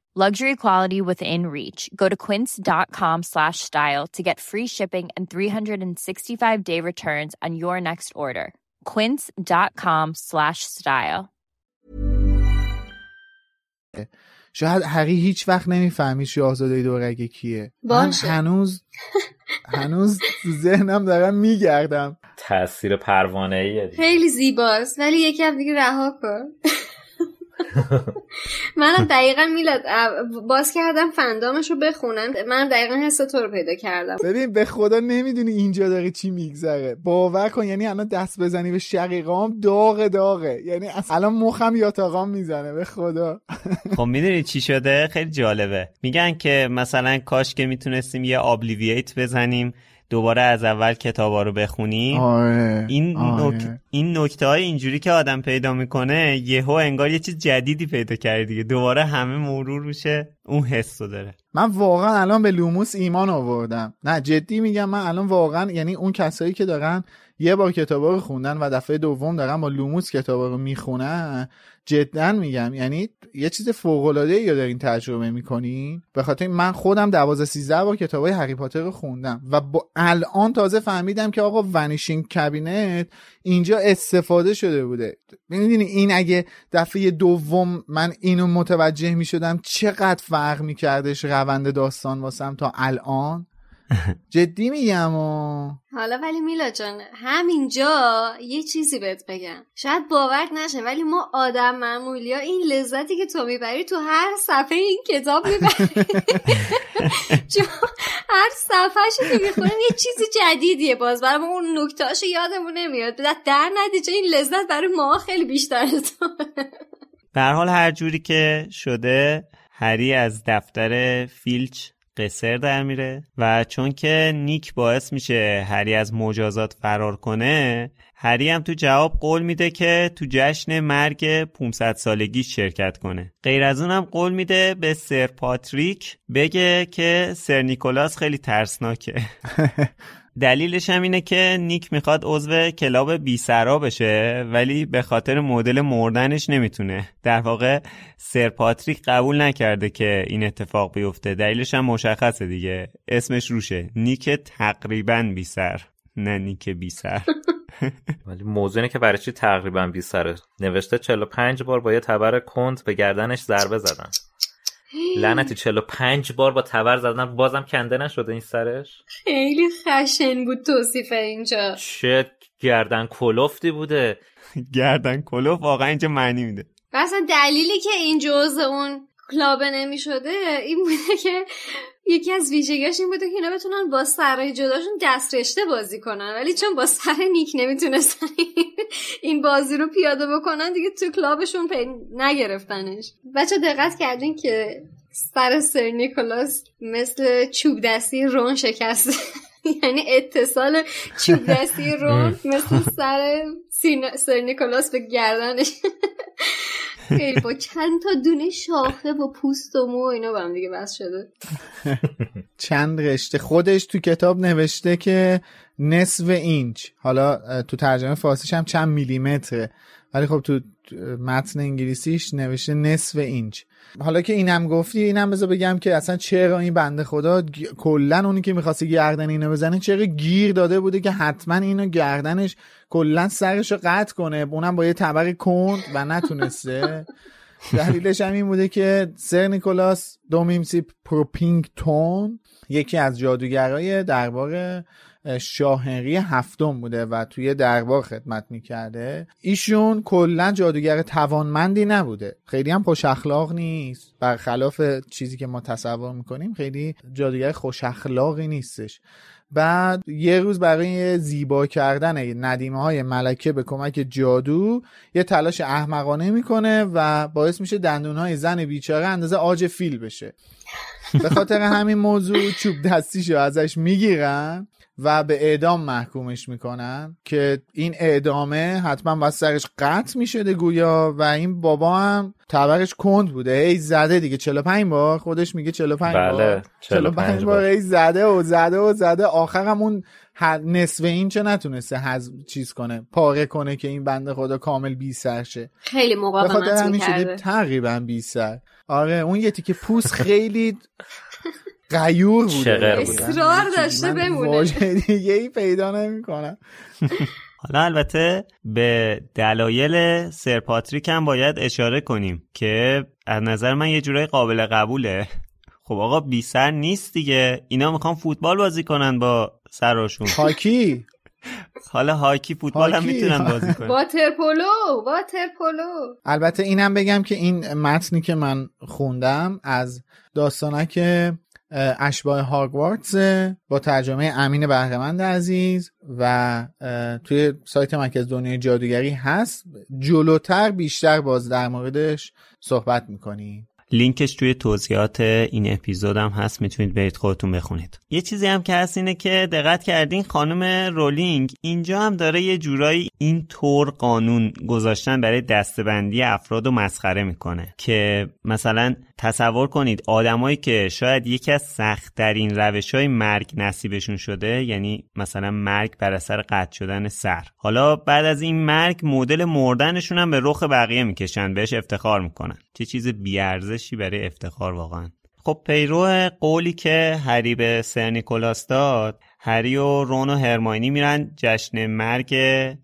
Luxury quality within reach. Go to quince.com slash style to get free shipping and 365 day returns on your next order. Quince.com slash style. شاید هری هیچ وقت نمی‌فهمید شاهزاده دورگه کیه باشه. من هنوز هنوز ذهنم دارم میگردم تاثیر پروانه ایه خیلی زیباست ولی یکم دیگه رها کن منم دقیقا میلاد باز کردم فندامش رو بخونم. منم دقیقا حس تو رو پیدا کردم. ببین به خدا نمی‌دونی اینجا داره چی میگذره. باور کن یعنی الان دست بزنی به شقیقام داغ داغه. یعنی اصلا الان مخم یاتاقام می‌زنه به خدا. خب می‌دونی چی شده؟ خیلی جالبه. میگن که مثلا کاش که می‌تونستیم یه آبلیوییت بزنیم. دوباره از اول کتابا رو بخونیم. آره این آره. نک... این نکته های اینجوری که آدم پیدا می‌کنه یهو انگار یه چیز جدیدی پیدا کرده دیگه. دوباره همه مرور میشه اون حس رو داره. من واقعا الان به لوموس ایمان آوردم. نه جدی میگم من الان واقعا یعنی اون کسایی که دارن یه بار کتابا رو خوندن و دفعه دوم دارن با لوموس کتابا رو می‌خونن. جدا میگم یعنی یه چیز فوق العاده رو دارین تجربه می‌کنین. به خاطر من خودم 12 13 بار کتابای هری پاتر رو خوندم و با الان تازه فهمیدم که آقا Vanishing Cabinet اینجا استفاده شده بوده. می‌دونی این اگه دفعه دوم من اینو متوجه می‌شدم چقدر فرق میکردش روند داستان واسم تا الان؟ جدی میگم و حالا ولی میلا جان همینجا یه چیزی بهت بگم. شاید باورت نشه ولی ما آدم معمولی ها این لذتی که تو می‌بری تو هر صفحه این کتاب می‌بری. چون هر صفحه که می‌خونیم یه چیزی جدیدیه باز. برای ما اون نکتهاشو یادمون نمیاد. در نتیجه این لذت برای ما خیلی بیشتر به حال هر جوری که شده هری از دفتر فیلچ قصر در میره و چون که نیک باعث میشه هری از مجازات فرار کنه هری هم تو جواب قول میده که تو جشن مرگ 500 سالگی شرکت کنه. غیر از اونم قول میده به سر پاتریک بگه که سر نیکولاس خیلی ترسناکه. دلیلش هم اینه که نیک می‌خواد عضو کلاب بی سرا بشه ولی به خاطر مدل مردنش نمی‌تونه. در واقع سر پاتریک قبول نکرده که این اتفاق بیفته. دلیلش هم مشخصه دیگه. اسمش روشه. نیک تقریبا بی سر نه نیک بی سر ولی موضوع اینه که برای چی تقریبا بی سره نوشته 45 بار با یه تبر کند به گردنش ضربه زدن. لعنتی 45 بار با تبر زدن بازم کنده نشده این سرش؟ خیلی خشن بود توصیف اینجا. چه گردن کلفتی بوده. گردن کلوف واقعا اینجا معنی میده. و اصلا دلیلی که این جزء اون کلابه نمی شده این بوده که یکی از ویژگیاش این بوده که اینا بتونن با سرای جداشون دست رشته بازی کنن. ولی چون با سر نیک نمی‌تونستن این بازی رو پیاده بکنن دیگه تو کلابشون پی نگرفتنش. بچه دقت کردین که سر سر نیکولاس مثل چوب دستی رون شکسته یعنی اتصال چوب دستی رون مثل سر سر نیکولاس به گردنش. خیلی با چند تا دونه شاخه با پوست و مو اینا با هم دیگه بس شده. چند رشته؟ خودش تو کتاب نوشته که نصف اینچ. حالا تو ترجمه فارسیش هم چند میلیمتره. ولی خب تو متن انگلیسیش نوشته نصف اینچ. حالا که اینم گفتی اینم بذار بگم که اصلا چرا این بنده خدا کلا اونی که می‌خواسته گردن اینو بزنه چرا گیر داده بوده که حتما اینو گردنش کلا سرش رو قطع کنه؟ اونم با یه طبق کند و نتونسته. دلیلش هم این بوده که سر نیکولاس دومیمسی پروپینگتون یکی از جادوگرای دربار شاه هنری هفتم بوده و توی دربار خدمت می‌کرده. ایشون کلا جادوگر توانمندی نبوده. خیلی هم خوش اخلاق نیست. برخلاف چیزی که ما تصور می‌کنیم خیلی جادوگر خوش اخلاقی نیستش. بعد یه روز برای زیبا کردن ندیمه های ملکه به کمک جادو یه تلاش احمقانه می‌کنه و باعث میشه دندون های زن بیچاره اندازه آج فیل بشه. به خاطر همین موضوع چوب دستیشو ازش می‌گیرن. و به اعدام محکومش می‌کنن که این اعدامه حتما باید سرش قطع می‌شده گویا و این بابا هم تبرش کند بوده. ای زده دیگه. 45 بار خودش میگه 45 بله، بار. 45 بار. ای زده و زده و زده. آخرم اون نصف این چه نتونسته هز چیز کنه پاره کنه که این بنده خدا کامل بی سر شه. خیلی مقاومت می‌کرده. تقریبا بی سر. آره اون یه تیکه پوست خیلی غیور بوده اصرار داشته بمونه. دیگه ای پیدا نمی‌کنم. حالا البته به دلایل سر پاتریک هم باید اشاره کنیم که از نظر من یه جورای قابل قبوله. خب آقا بی سر نیست دیگه. اینا می‌خوان فوتبال بازی کنن با سراشون هاکی؟ حالا هاکی فوتبال هم می‌تونن بازی کنن. واتر پولو واتر پولو البته اینم بگم که این متنی که من خوندم از داستانک اشباه هاگوارتز با ترجمه امین بهرمند عزیز و توی سایت مرکز دنیای جادوگری هست. جلوتر بیشتر باز در موردش صحبت می‌کنیم. لینکش توی توضیحات این اپیزود هم هست می‌تونید برید خودتون بخونید. یه چیزی هم که هست اینه که دقت کردین خانم رولینگ اینجا هم داره یه جورایی این طور قانون گذاشتن برای دستبندی افراد و مسخره می‌کنه که مثلا تصور کنید آدمایی که شاید یکی از سختترین روش های مرگ نصیبشون شده یعنی مثلا مرگ بر اثر قطع شدن سر. حالا بعد از این مرگ مدل مردنشون هم به رخ بقیه می‌کشن بهش افتخار می‌کنن. چه چیز بیارزشی برای افتخار واقعا. خب پیرو قولی که هری به سر نیکولاس داد هری و رون و هرماینی میرن جشن مرگ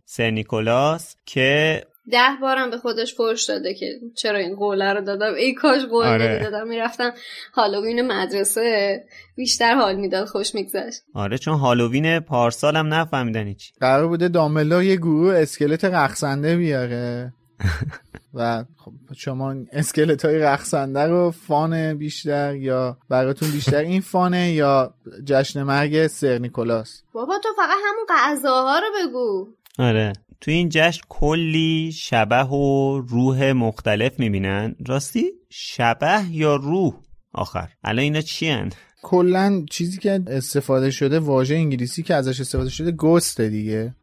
سر نیکولاس که ده بارم به خودش فرش داده که چرا این قوله رو دادم؟ ای کاش قول آره. دادم. می‌رفتم هالووین مدرسه بیشتر حال می‌داد خوش میگذشت. آره چون هالووین پارسال هم نفهمیدن هیچ قرار بوده داملا یه گروه اسکلت رقصنده بیاره. و خب شما اسکلت های رقصنده رو فان بیشتر یا براتون بیشتر این فانه یا جشن مرگ سر نیکولاس؟ بابا تو فقط همون غذاها رو بگو. آره. تو این جشن کلی شبه و روح مختلف می‌بینن. راستی شبه یا روح؟ آخر. الان اینا چی هن؟ کلا چیزی که استفاده شده واژه انگلیسی که ازش استفاده شده گسته دیگه.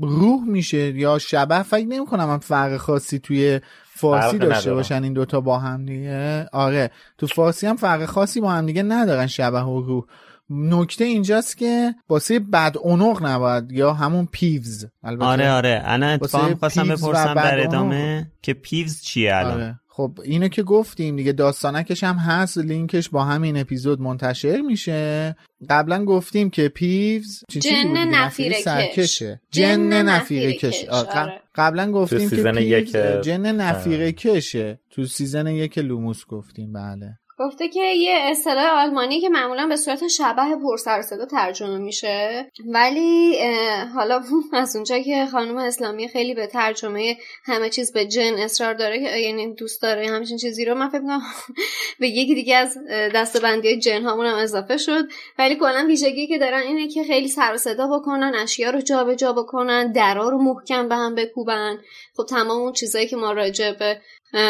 روح میشه یا شبه؟ فکر نمی کنم هم فرق خاصی توی فارسی داشته باشن این دوتا با هم دیگه. آره تو فارسی هم فرق خاصی با هم دیگه ندارن شبح و روح. نکته اینجاست که واسه بدعنق نباید یا همون پیوز. البته آره آره. انا اتفاقا خواستم بپرسم در ادامه که پیوز چیه الان؟ آره. خب اینو که گفتیم دیگه داستانکش هم هست. لینکش با همین اپیزود منتشر میشه. قبلا گفتیم که پیوز چی جن نفیره سرکشه. جن نفیره کش آره. قبلا گفتیم که پیوز جن نفیره کشه تو season یک لوموس گفتیم بله. گفته که یه اصطلاح آلمانی که معمولا به صورت شبح پر سر صدا ترجمه میشه. ولی حالا از اونجا که خانم اسلامی خیلی به ترجمه همه چیز به جن اصرار داره که یعنی دوست داره همچین چیزی رو من فکر کنم به یکی دیگه از دسته‌بندی جن هامون هم اضافه شد. ولی کلا ویژگی که دارن اینه که خیلی سر صدا بکنن اشیا رو جابجا جا بکنن درا رو محکم به هم بکوبن. خب تمام اون چیزایی که ما راجع به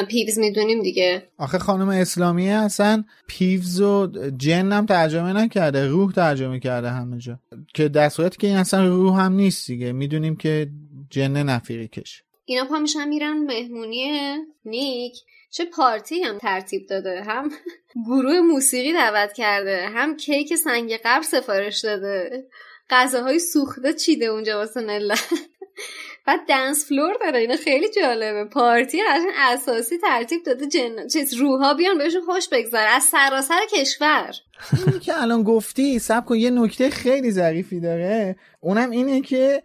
پیوز می‌دونیم دیگه. آخه خانم اسلامی اصلا پیوز و جن هم ترجمه نکرده روح ترجمه کرده همه جا. که در صورتی که این اصلا روح هم نیست دیگه. می‌دونیم که جن نفیری کش اینا پا میشن میرن مهمونی نیک. چه پارتی هم ترتیب داده. هم گروه موسیقی دعوت کرده. هم کیک سنگ قبر سفارش داده. غذاهای سوخته چیده اونجا واسه ملت. بعد دنس فلور داره اینو خیلی جالبه. پارتی قشنگ اساسی ترتیب داده جن چیز روحا بیان بهشون خوش بگذره از سراسر کشور. اینی که الان گفتی سب کن یه نکته خیلی ظریفی داره. اونم اینه که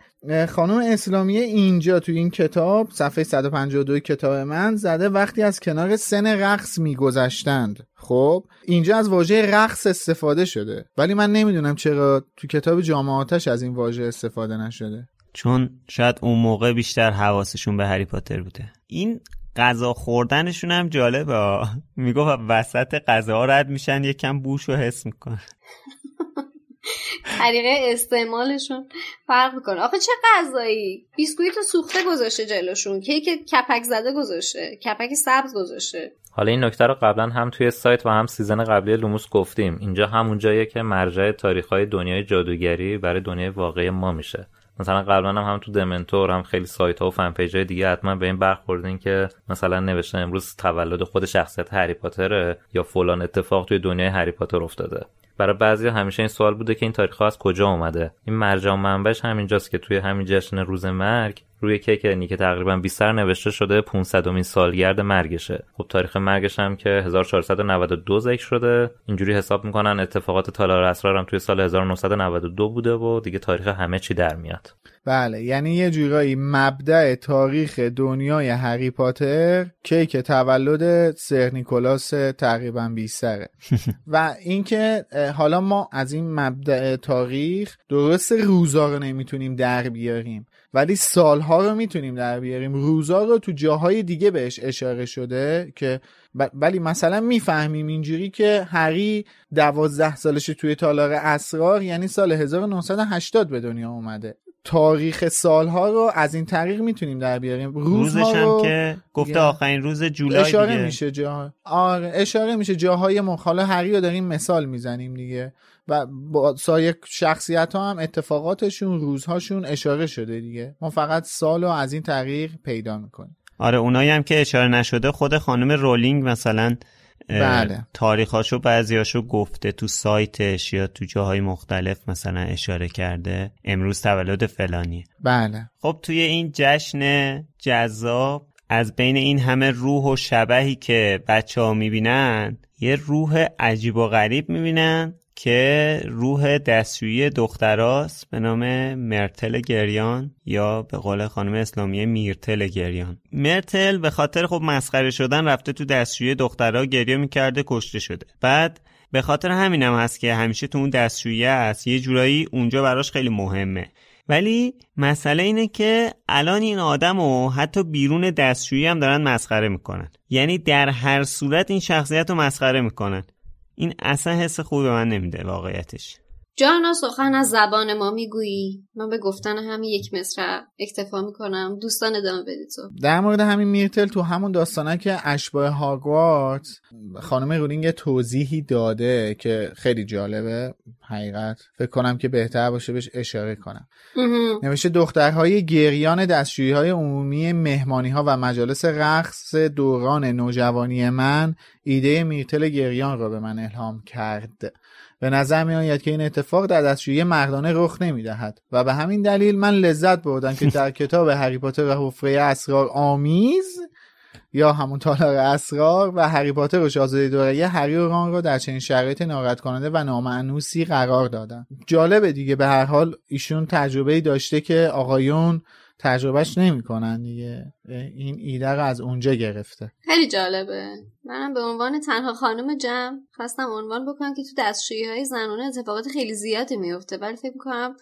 خانم اسلامی اینجا تو این کتاب صفحه 152 کتاب من زده وقتی از کنار سن رقص میگذشتند. خب اینجا از واژه رقص استفاده شده. ولی من نمی‌دونم چرا تو کتاب جامعاتش از این واژه استفاده نشده. چون شاید اون موقع بیشتر حواسشون به هری پاتر بوده. این غذا خوردنشون هم جالبه. می‌گفت وسط غذا رد میشن یکم بوش رو حس می‌کنن. طریقه استعمالشون فرق می‌کنه. آخه چه غذایی؟ بیسکویت سوخته گذاشته جلوشون. کیک کپک زده گذاشته. کپک سبز گذاشته. حالا این نکته رو قبلا هم توی سایت و هم season قبلی لوموس گفتیم. اینجا همون جاییه که مرجع تاریخ های دنیای جادوگری برای دنیای واقعی ما میشه. مثلا قبلا هم, هم تو دمنتور هم خیلی سایت ها و fan page های دیگه حتما به این برخوردین که مثلا نوشته امروز تولد خود شخصیت هری پاتره یا فلان اتفاق توی دنیای هری پاتر افتاده. برای بعضی همیشه این سوال بوده که این تاریخ ها از کجا اومده؟ این مرجع منبعش همینجاست که توی همین جشن روز مرگ روی کیک که تقریبا 20 سر نوشته شده 500 امین سالگرد مرگشه. خب تاریخ مرگش هم که 1492 ذکر شده. اینجوری حساب می‌کنن اتفاقات تالار اسرار هم توی سال 1992 بوده و دیگه تاریخ همه چی در میاد. بله یعنی یه جورایی مبدع تاریخ دنیای هری پاتر کیک تولد سر نیکولاس تقریبا 20 سره و اینکه حالا ما از این مبدع تاریخ درست روزا رو نمی‌تونیم در بیاریم. ولی سالها رو می‌تونیم در بیاریم. روزا رو تو جاهای دیگه بهش اشاره شده که ولی مثلا می‌فهمیم اینجوری که هری دوازده سالش توی تالار اسرار یعنی سال 1980 به دنیا اومده. تاریخ سالها رو از این طریق می‌تونیم در بیاریم. روزش هم که گفته آخرین روز جولای اشاره دیگه. میشه جا آره اشاره میشه جاهای مخاله هری رو داریم مثال می‌زنیم دیگه. و با سایر شخصیت ها هم اتفاقاتشون روزهاشون اشاره شده دیگه. ما فقط سال رو از این طریق پیدا می‌کنیم. آره اونایی هم که اشاره نشده خود خانم رولینگ مثلا بله. تاریخاشو بعضیاشو گفته تو سایتش یا تو جاهای مختلف مثلا اشاره کرده. امروز تولد فلانیه. بله. خب توی این جشن جذاب از بین این همه روح و شبهی که بچه ها می‌بینن یه روح عجیب و غریب می‌بینن. که روح دستشویی دختراست به نام مرتل گریان یا به قول خانم اسلامی میرتل گریان. مرتل به خاطر خب مسخره شدن رفته تو دستشویی دخترها گریه می‌کرده کشته شده. بعد به خاطر همینم هم هست که همیشه تو اون دستشویی هست. یه جورایی اونجا براش خیلی مهمه. ولی مسئله اینه که الان این آدم و حتی بیرون دستشویی هم دارن مسخره می‌کنن. یعنی در هر صورت این شخصیت رو مسخره می‌کنن. این اصلا حس خوبی به من نمیده واقعیتش. جانا سخن از زبان ما می‌گویی؟ من به گفتن همین یک مصرع اکتفا می‌کنم. دوستان ادامه بدید تو. در مورد همین میرتل تو همون داستانه که اشباه هاگوارت خانم رولینگ توضیحی داده که خیلی جالبه. حقیقت. فکر کنم که بهتر باشه بهش اشاره کنم. نوشته دخترهای گریان دستشویی های عمومی مهمانی ها و مجالس رقص دوران نوجوانی من ایده میرتل گریان را به من الهام کرد. به نظر می آید که این اتفاق در دستشویی مردانه رخ نمی دهد و به همین دلیل من لذت بردم که در کتاب هری پاتر و حفره اسرار آمیز یا همون تالار اسرار و هری پاتر و شاهزاده دوره هری و ران را در چنین شرایط ناراحت کننده و نامعنوسی قرار دادن. جالبه دیگه به هر حال ایشون تجربه داشته که آقایون تجربهش نمی‌کنن دیگه. این ایده رو از اونجا گرفته. خیلی جالبه. منم به عنوان تنها خانم جمع خواستم عنوان بکنم که تو دستشویی های زنانه اتفاقات خیلی زیادی میفته ولی فکر می‌کنم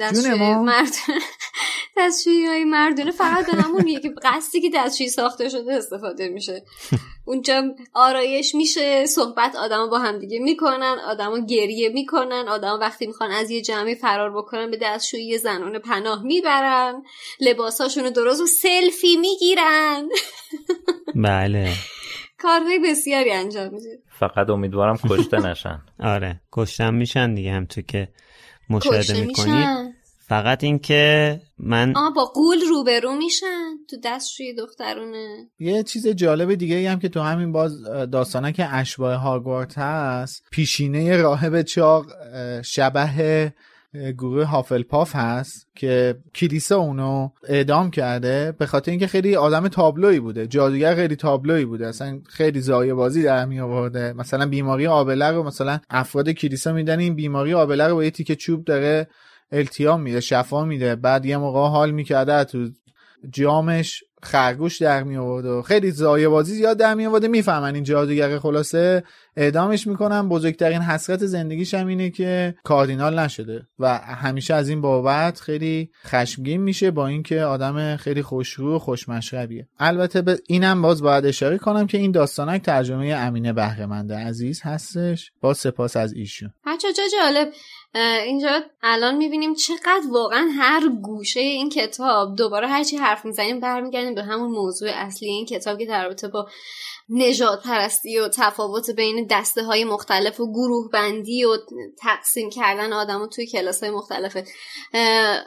دستشویی مردونه. دستشویی های مردونه فقط به همون که قصدی که دستشویی ساخته شده استفاده میشه. اونجا آرایش میشه صحبت آدم با همدیگه می‌کنن آدما گریه می‌کنن آدم وقتی می‌خوان از یه جمعی فرار بکنن به دستشویی زنانه پناه می‌برن لباساشون رو درست و سلفی می‌گیرن. بله. کارهای بسیاری انجام میده. فقط امیدوارم کشته نشن. آره. کشته میشن دیگه هم تو که مشاهده می‌کنید فقط این که من آه با قول روبرو میشن تو دستشوی دخترونه. یه چیز جالب دیگه هم که تو همین باز داستانه که اشباه هاگوارت هست پیشینه راهب چاق شبه گروه هافلپاف هست که کلیسا اونو اعدام کرده به خاطر اینکه خیلی آدم تابلوی بوده جادوگر خیلی تابلوی بوده اصلا خیلی زایه بازی در می آورده. مثلا بیماری آبله رو مثلا افراد کلیسا میدن این بیماری آبله رو با یه تیکه چوب داره التیام میده شفا میده. بعد یه موقع حال می‌کرده تو جامش خرگوش در می آورد و خیلی زایه بازی زیاد در می آورده می‌فهمن این جادوگر خلاصه. اعدامش می‌کنن. بزرگترین حسرت زندگیش هم اینه که کاردینال نشده. و همیشه از این بابت خیلی خشمگین میشه با اینکه آدم خیلی خوشرو و خوشمشربیه. البته به اینم باز باید اشاره کنم که این داستانک ترجمه امینه بهرهمنده عزیز هستش. با سپاس از ایشون. جا جالب. اینجا الان می‌بینیم چقدر واقعا هر گوشه این کتاب دوباره هرچی حرف می‌زنیم برمیگردیم به همون موضوع اصلی این کتاب که در رابطه با نجات پرستی و تفاوت بین دسته های مختلف و گروه بندی و تقسیم کردن آدم توی کلاس های مختلفه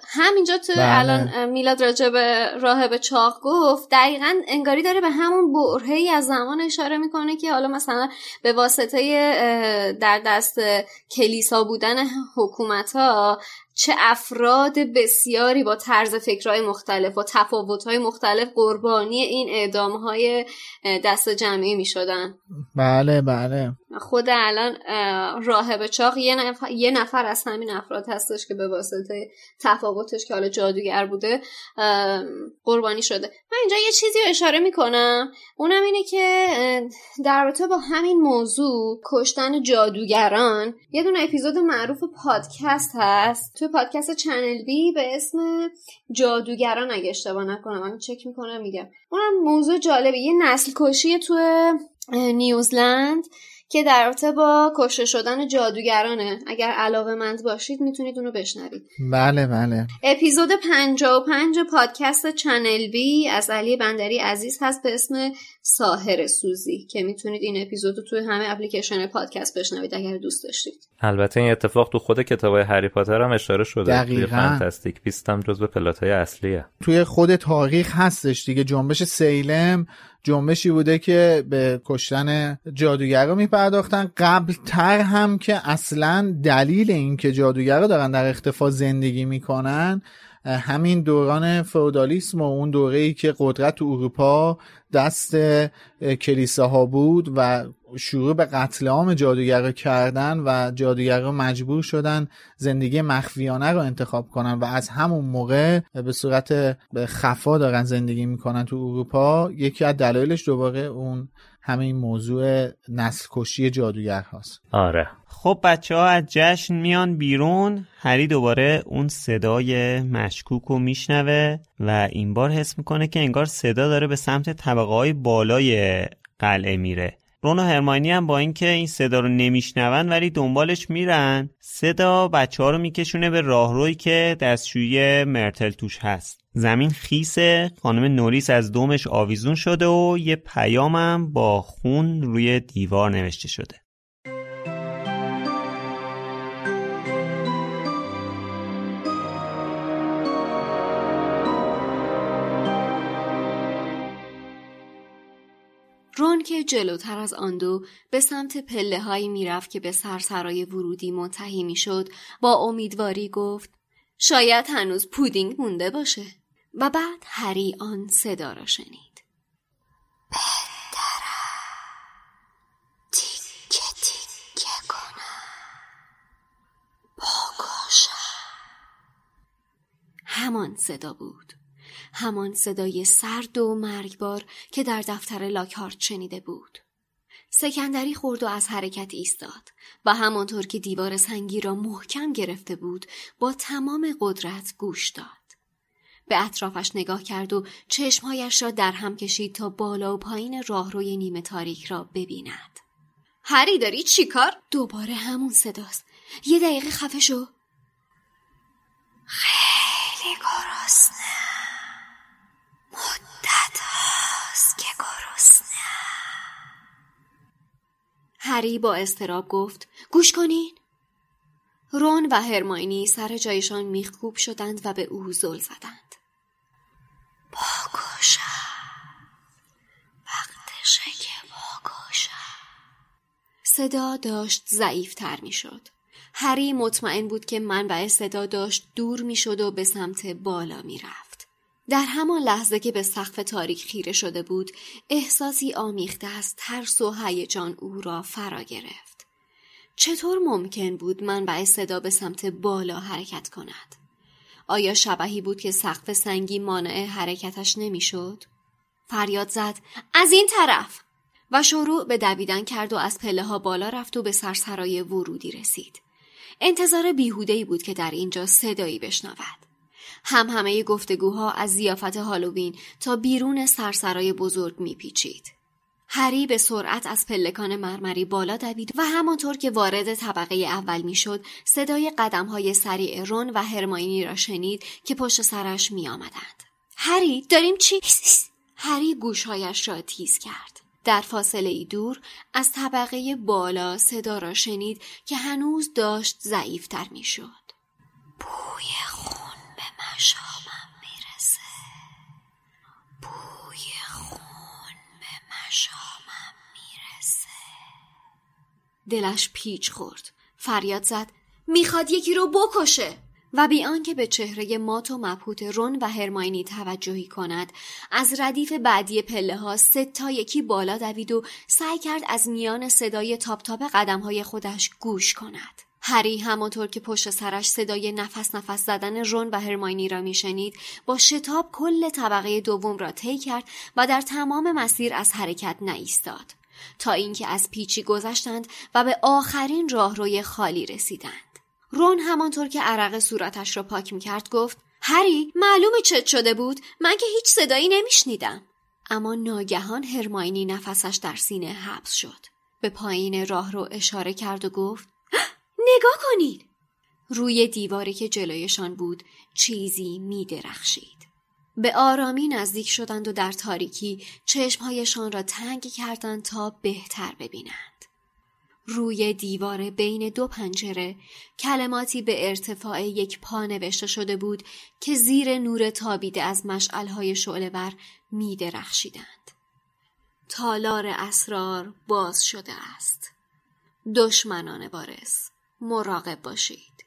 همینجا تو بله. الان میلاد راجع به راهب چاق گفت دقیقا انگاری داره به همون برهی از زمان اشاره می‌کنه که حالا مثلا به واسطه در دست کلیسا بودن حکومت ها چه افراد بسیاری با طرز فکرهای مختلف و تفاوتهای مختلف قربانی این اعدامهای دست جمعی می شدن بله بله. خود الان راهب چاق یه نفر, یه نفر از همین افراد هستش که به واسطه تفاوتش که حالا جادوگر بوده قربانی شده. من اینجا یه چیزی رو اشاره می‌کنم. اونم اینه که در رابطه با همین موضوع کشتن جادوگران یه دونه اپیزود معروف پادکست هست. توی پادکست چنل بی به اسم جادوگران اگه اشتباه نکنم من چک می‌کنم میگم. اونم موضوع جالبه یه نسل کشی تو نیوزلند. که در رابطه با کشته شدن جادوگرانه. اگر علاقه مند باشید می‌تونید اونو بشنوید. بله بله. اپیزود 55 پادکست چنل بی از علی بندری عزیز هست به اسم ساحره سوزی که می‌تونید این اپیزود رو توی همه اپلیکیشن پادکست بشنوید اگر دوست داشتید. البته این اتفاق تو خود کتاب هری پاتر هم اشاره شده. دقیقا. Fantastic Beasts هم جزو plot اصلیه. توی خود تاریخ هستش دیگه. جنبش سیلم جنبشی بوده که به کشتن جادوگرا میپرداختن. قبل تر هم که اصلا دلیل اینکه جادوگرا دارن در اختفا زندگی می‌کنن همین دوران فودالیسم و اون دوره ای که قدرت اروپا دست کلیساها بود و شروع به قتل عام جادوگرا کردن و جادوگرا مجبور شدن زندگی مخفیانه رو انتخاب کنن و از همون موقع به صورت خفا دارن زندگی می‌کنن تو اروپا یکی از دلایلش دوباره اون همین موضوع نسل کشی جادوگر هاست. آره. خب بچه ها از جشن میان بیرون. هری دوباره اون صدای مشکوک رو میشنوه و این بار حس می‌کنه که انگار صدا داره به سمت طبقه های بالای قلعه میره. رون و هرماینی هم با اینکه این صدا رو نمیشنون ولی دنبالش میرن. صدا بچه ها رو میکشونه به راهروی که دستشویی مرتل توش هست. زمین خیسه خانم نوریس از دومش آویزون شده و یه پیامم با خون روی دیوار نوشته شده. که جلوتر از آن دو به سمت پله هایی می‌رفت که به سرسرای ورودی منتهی می‌شد با امیدواری گفت شاید هنوز پودینگ مونده باشه. و بعد هری آن صدا را شنید. همان صدا بود. همان صدای سرد و مرگبار که در دفتر لاکهارت شنیده بود. سکندری خورد و از حرکت ایستاد و همانطور که دیوار سنگی را محکم گرفته بود با تمام قدرت گوش داد. به اطرافش نگاه کرد و چشمهایش را در هم کشید تا بالا و پایین راهروی نیمه تاریک را ببیند. هری داری چیکار دوباره همون صداست. یه دقیقه خفه شو. خیلی هری با استراب گفت گوش کنین. رون و هرماینی سر جایشان میخکوب شدند و به او زل زدند. باگوشم وقتشه که باگوشم صدا داشت ضعیف تر می شد. هری مطمئن بود که منبع صدا داشت دور می شد و به سمت بالا می رفت. در همان لحظه که به سقف تاریک خیره شده بود احساسی آمیخته از ترس و هیجان او را فرا گرفت. چطور ممکن بود منبع صدا به سمت بالا حرکت کند؟ آیا شبهی بود که سقف سنگی مانع حرکتش نمی‌شد؟ فریاد زد از این طرف! و شروع به دویدن کرد و از پله ها بالا رفت و به سرسرای ورودی رسید. انتظار بیهودهی بود که در اینجا صدایی بشنود. هم همه گفتگوها از زیافت هالووین تا بیرون سرسرای بزرگ میپیچید. هری به سرعت از پلکان مرمری بالا دوید و همانطور که وارد طبقه اول می‌شد صدای قدم های سریع رون و هرماینی را شنید که پشت سرش می آمدند. هری داریم چی؟ هری گوشهایش را تیز کرد. در فاصله ای دور از طبقه بالا صدا را شنید که هنوز داشت ضعیفتر می‌شد. بوی خون مشامم می‌رسه. بوی خون به مشامم می‌رسه. دلش پیچ خورد. فریاد زد می‌خواد یکی رو بکشه. و بی آنکه به چهره مات و مبهوت رون و هرماینی توجهی کند از ردیف بعدی پله ها تا یکی بالا دوید و سعی کرد از میان صدای تاپ تاپ قدم های خودش گوش کند هری همانطور که پشت سرش صدای نفس نفس زدن رون و هرماینی را میشنید با شتاب کل طبقه دوم را طی کرد و در تمام مسیر از حرکت نایستاد. تا اینکه از پیچی گذشتند و به آخرین راهروی خالی رسیدند. رون همانطور که عرق صورتش را پاک می‌کرد گفت هری معلومه چت شده بود؟ من که هیچ صدایی نمیشنیدم. اما ناگهان هرماینی نفسش در سینه حبس شد. به پایین راه رو اشاره کرد و گفت نگاه کنید روی دیواری که جلویشان بود چیزی می درخشید. به آرامی نزدیک شدند و در تاریکی چشمهایشان را تنگ کردند تا بهتر ببینند. روی دیوار بین دو پنجره کلماتی به ارتفاع یک پا نوشته شده بود که زیر نور تابیده از مشعلهای شعلهور می درخشیدند. تالار اسرار باز شده است. دشمنان وارث مراقب باشید.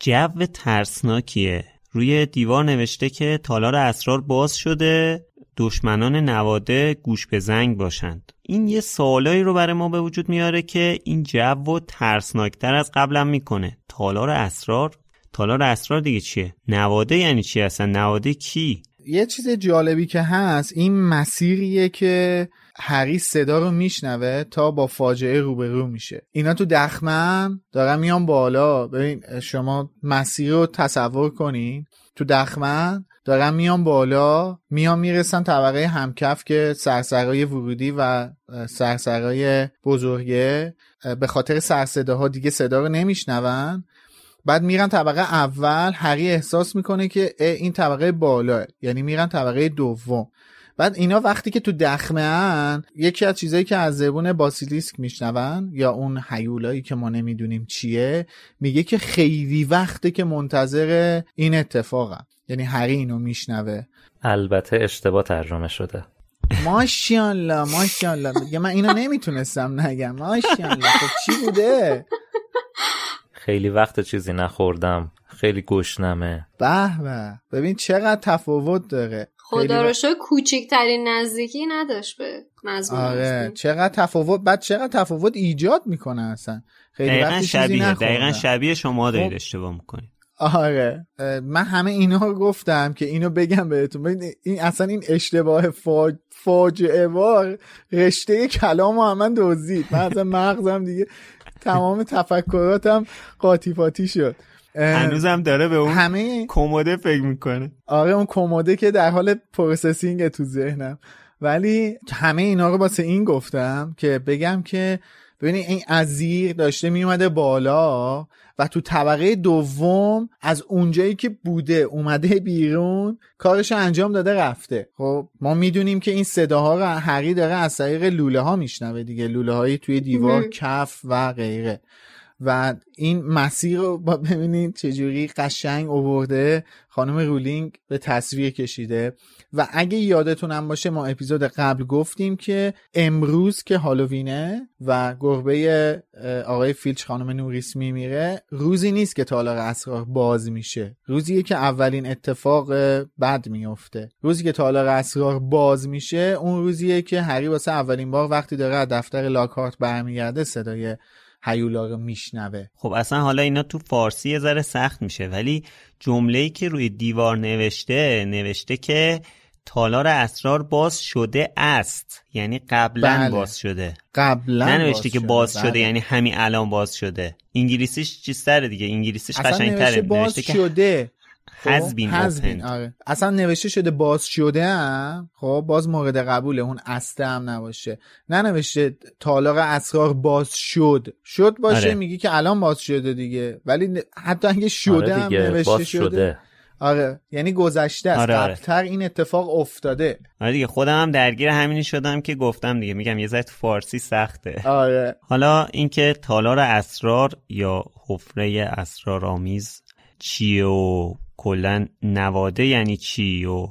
جو ترسناکیه. روی دیوار نوشته که تالار اسرار باز شده دشمنان نواده گوش به زنگ باشند. این یه سوالایی رو برای ما به وجود میاره که این جو و ترسناکتر از قبلا می‌کنه. تالار اسرار تالار اسرار دیگه چیه؟ نواده یعنی چی اصلا؟ نواده کی؟ یه چیز جالبی که هست این مسیریه که هری صدا رو میشنوه تا با فاجعه روبرو میشه. اینا تو دخمن دارن میان بالا. ببین شما مسیر رو تصور کنین. تو دخمن دارن میان بالا میان می‌رسن طبقه همکف که سرسرای ورودی و سرسرای بزرگه. به خاطر سرصداها دیگه صدا رو نمیشنون. بعد میرن طبقه اول هری احساس می‌کنه که این طبقه بالا یعنی میرن طبقه دوم. بعد اینا وقتی که تو دخمه ان یکی از چیزایی که از زبون باسیلیسک میشنون یا اون حیولایی که ما نمی‌دونیم چیه میگه که خیلی وقته که منتظر این اتفاقم یعنی هری اینو میشنوه. البته اشتباه ترجمه شده. ماشاءالله ماشاءالله. میگه من اینو نمی‌تونستم نگم. ماشاءالله. خب چی بوده؟ خیلی وقت چیزی نخوردم. خیلی گشنمه. به به ببین چقدر تفاوت داره. خدا رو شکر کوچکترین نزدیکی نداشت به مضمون آره. چقدر تفاوت بعد چقدر تفاوت ایجاد می‌کنه اصلا. خیلی دقیقا شبیه دقیقا شبیه شما دارید اشتباه می‌کنید. آره. من همه اینا رو گفتم که اینو بگم بهتون. این اصلا این اشتباه فاج... فاجعه وار. رشته کلام و من دزدید من اصلا مغزم دیگه تمام تفکراتم قاطی پاتی شد. هنوزم داره به اون همه کموده فکر می‌کنه. آره اون کموده که در حال processing تو ذهنم. ولی همه اینا رو واسه این گفتم که بگم که ببینید این ازیر داشته میومده بالا و تو طبقه دوم از اونجایی که بوده اومده بیرون کارش انجام داده رفته. خب ما می‌دونیم که این صداها رو حقی داره از طریق لوله ها میشنوه دیگه لوله هایی توی دیوار کف و غیره. و این مسیر رو با ببینید چجوری قشنگ اوورده. خانم رولینگ به تصویر کشیده. و اگه یادتونم باشه ما اپیزود قبل گفتیم که امروز که هالووینه و گربه آقای فیلچ خانم نوریس میمیره روزی نیست که تالار اسرار باز میشه. روزیه که اولین اتفاق بد میفته. روزی که تالار اسرار باز میشه اون روزیه که هری واسه اولین بار وقتی داره از دفتر لاکارت برمیگرده صدای هیولا رو میشنوه. خب اصلا حالا اینا تو فارسی یه ذره سخت میشه ولی جمله‌ای که روی دیوار نوشته نوشته که تالار اسرار باز شده است یعنی قبلا بله. باز شده قبلا ننوشته باز که شده. باز بله. شده یعنی همین الان باز شده انگلیسیش چیزتره دیگه انگلیسیش قشنگتره نوشته باز نوشته که شده خب؟ has been has been، opened. آره. اصلا نوشته شده باز شده هم خب باز مورد قبوله اون استه هم نباشه نه نوشته تالار اسرار باز شد شد باشه آره. میگی که الان باز شده دیگه ولی حتی اگه شده آره هم نوشته باز شده. شده. آره. یعنی گذشته است. آره، آره. قبلتر این اتفاق افتاده. آره دیگه خودم هم درگیر همینی شدم که گفتم دیگه. میگم یه ذره فارسی سخته. آره. حالا اینکه تالار اسرار یا حفره اسرارآمیز چیه و کلا نواده یعنی چی و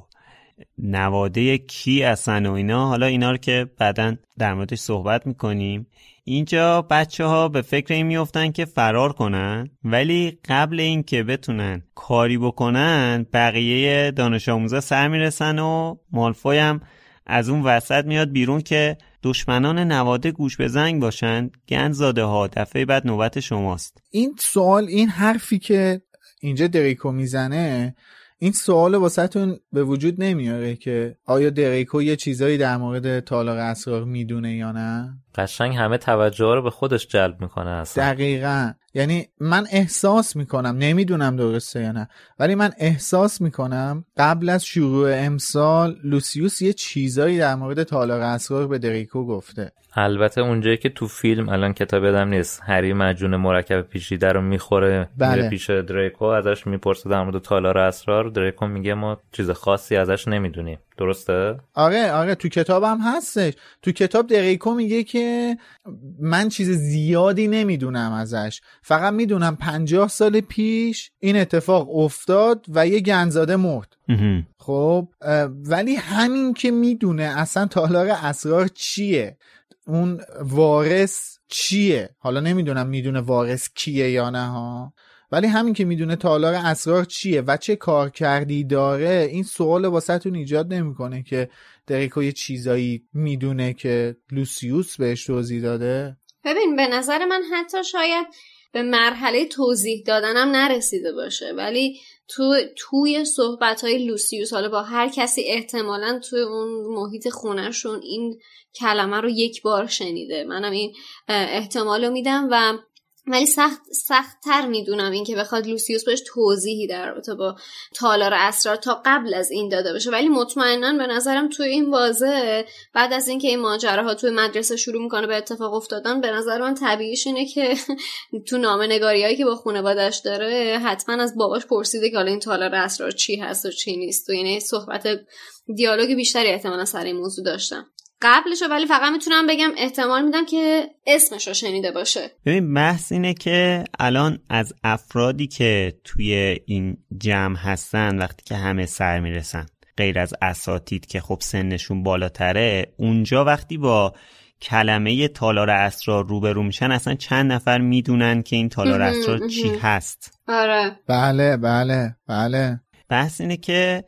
نواده کی اصلا و اینا. حالا اینا رو که بعدا در موردش صحبت می‌کنیم. اینجا بچه ها به فکر این میفتن که فرار کنن ولی قبل اینکه بتونن کاری بکنن بقیه دانش آموزا سر می‌رسن و مالفوی هم از اون وسط میاد بیرون که دشمنان نواده گوش به زنگ باشن. گند زاده ها دفعه بعد نوبت شماست. این سوال این حرفی که اینجا دریکو می‌زنه این سوال واسهتون به وجود نمیاره که آیا دریکو یه چیزایی در مورد تالار اسرار می‌دونه یا نه؟ قشنگ همه توجه ها رو به خودش جلب می‌کنه اصلا. دقیقا. یعنی من احساس می‌کنم نمی‌دونم درسته یا نه ولی من احساس می‌کنم قبل از شروع امسال لوسیوس یه چیزایی در مورد تالار اسرار به دریکو گفته. البته اونجایی که تو فیلم الان کتاب یادم نیست هری مجون مرکب پیچیده رو می‌خوره بله. میره پیش دریکو ازش می‌پرسه در مورد تالار اسرار. دریکو میگه ما چیز خاصی ازش نمی‌دونیم. درسته؟ آره آره تو کتابم هستش. تو کتاب دریکو میگه که من چیز زیادی نمی‌دونم ازش. فقط می‌دونم پنجاه سال پیش این اتفاق افتاد و یه گنزاده مرد. خب ولی همین که می‌دونه اصلا تالار اسرار چیه؟ اون وارث چیه؟ حالا نمی‌دونم می‌دونه وارث کیه یا نه ها؟ ولی همین که می‌دونه تالار اسرار چیه و چه کار کردی داره این سوال واسهتون ایجاد نمی‌کنه که دریکو یه چیزایی می‌دونه که لوسیوس بهش توضیح داده؟ ببین به نظر من حتی شاید به مرحله توضیح دادنم نرسیده باشه. ولی تو توی صحبت های لوسیوس حالا با هر کسی احتمالا توی اون محیط خونهشون این کلمه رو یک بار شنیده. منم این احتمال رو میدم و ولی سخت سختتر می‌دونم این که بخواد لوسیوس بهش توضیحی در رابطه با تالار اسرار تا قبل از این داده باشه ولی مطمئنا به نظرم توی این واضحه. بعد از اینکه این ماجراها توی مدرسه شروع می‌کنه به اتفاق افتادن به نظر من طبیعیش اینه که تو نامه نگاریایی که با خانوادش داره حتما از باباش پرسیده که حالا این تالار اسرار چی هست و چی نیست. و یعنی صحبت دیالوگ بیشتری احتمالا سر این موضوع داشتم. قبلشو ولی فقط می‌تونم بگم احتمال میدم که اسمش رو شنیده باشه. ببین بحث اینه که الان از افرادی که توی این جمع هستن وقتی که همه سر می‌رسن غیر از اساتید که خب سنشون بالاتره اونجا وقتی با کلمه تالار اسرار روبرو میشن اصلا چند نفر می‌دونن که این تالار اسرار چی. هست. آره. بله بله بله. بحث اینه که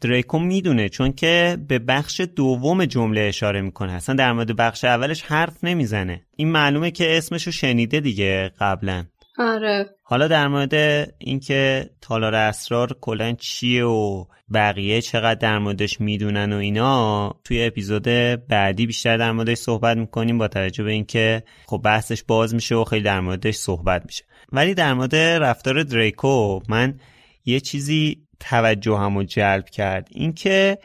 دریکو می‌دونه چون که به بخش دوم جمله اشاره می‌کنه. اصلا در مورد بخش اولش حرف نمی‌زنه. این معلومه که اسمشو شنیده دیگه قبلا. آره. حالا در مورد اینکه تالار اسرار کلا چیه و بقیه چقدر در موردش می‌دونن و اینا توی اپیزود بعدی بیشتر در موردش صحبت می‌کنیم با توجه به اینکه خب بحثش باز میشه و خیلی در موردش صحبت میشه. ولی در مورد رفتار دریکو من یه چیزی توجهمو جلب کرد. اینکه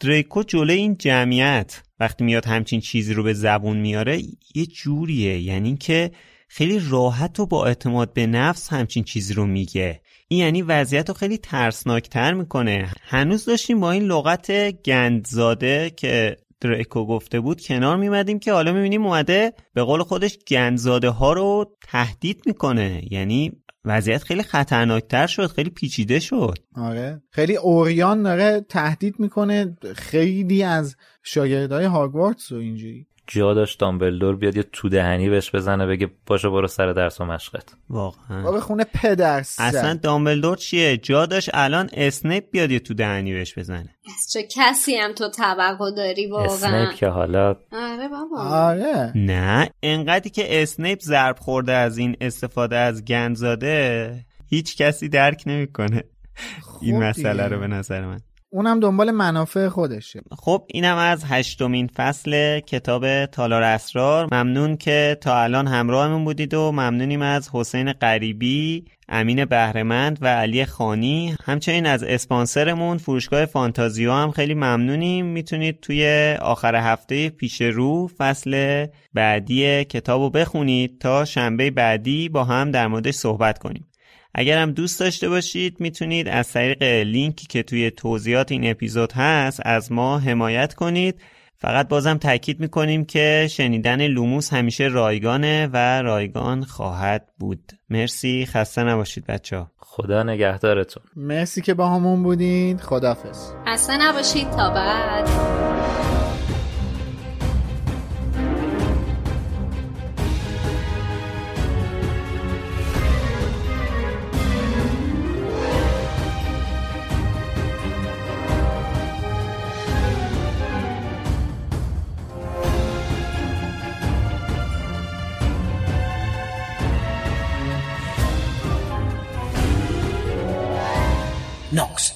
دریکو جلوی این جمعیت وقتی میاد همچین چیزی رو به زبون میاره یه جوریه. یعنی که خیلی راحت و با اعتماد به نفس همچین چیزی رو میگه. این یعنی وضعیت رو خیلی ترسناکتر می‌کنه. هنوز داشتیم با این لغت گندزاده که دریکو گفته بود کنار میمدیم که حالا می‌بینیم اومده به قول خودش گندزاده ها رو تهدید می‌کنه. یعنی وضعیت خیلی خطرناکتر شد خیلی پیچیده شد. آره. خیلی اوریان داره تهدید می‌کنه خیلی از شاگردای هاگوارتس و اینجوری. جا داشت دامبلدور بیاد یه تو دهنی بهش بزنه بگه باشه برو سر درس و مشقت. واقعا. آقا خونه پدر. اصلا دامبلدور چیه؟ جا داشت الان اسنیپ بیاد یه تو دهنی بهش بزنه. از چه کسی هم تو توقع داری واقعا؟ اسنیپ که حالا آره بابا. آره. نه انقدری که اسنیپ ضرب خورده از این استفاده از گندزاده هیچ کسی درک نمی‌کنه. این خب مسئله دیگه. رو به نظر من. اونم دنبال منافع خودشه. خب اینم از هشتمین فصل کتاب تالار اسرار. ممنون که تا الان همراهمون بودید و ممنونیم از حسین غریبی امین بهرمند و علی خانی. همچنین از اسپانسرمون فروشگاه فانتازیو هم خیلی ممنونیم. می‌تونید توی آخر هفته پیش رو فصل بعدی کتاب رو بخونید تا شنبه بعدی با هم در موردش صحبت کنیم. اگر هم دوست داشته باشید می‌تونید از طریق لینکی که توی توضیحات این اپیزود هست از ما حمایت کنید. فقط بازم تاکید می‌کنیم که شنیدن لوموس همیشه رایگانه و رایگان خواهد بود. مرسی. خسته نباشید بچه ها. خدا نگهدارتون. مرسی که با همون بودید خدافز خسته نباشید. تا بعد. knocks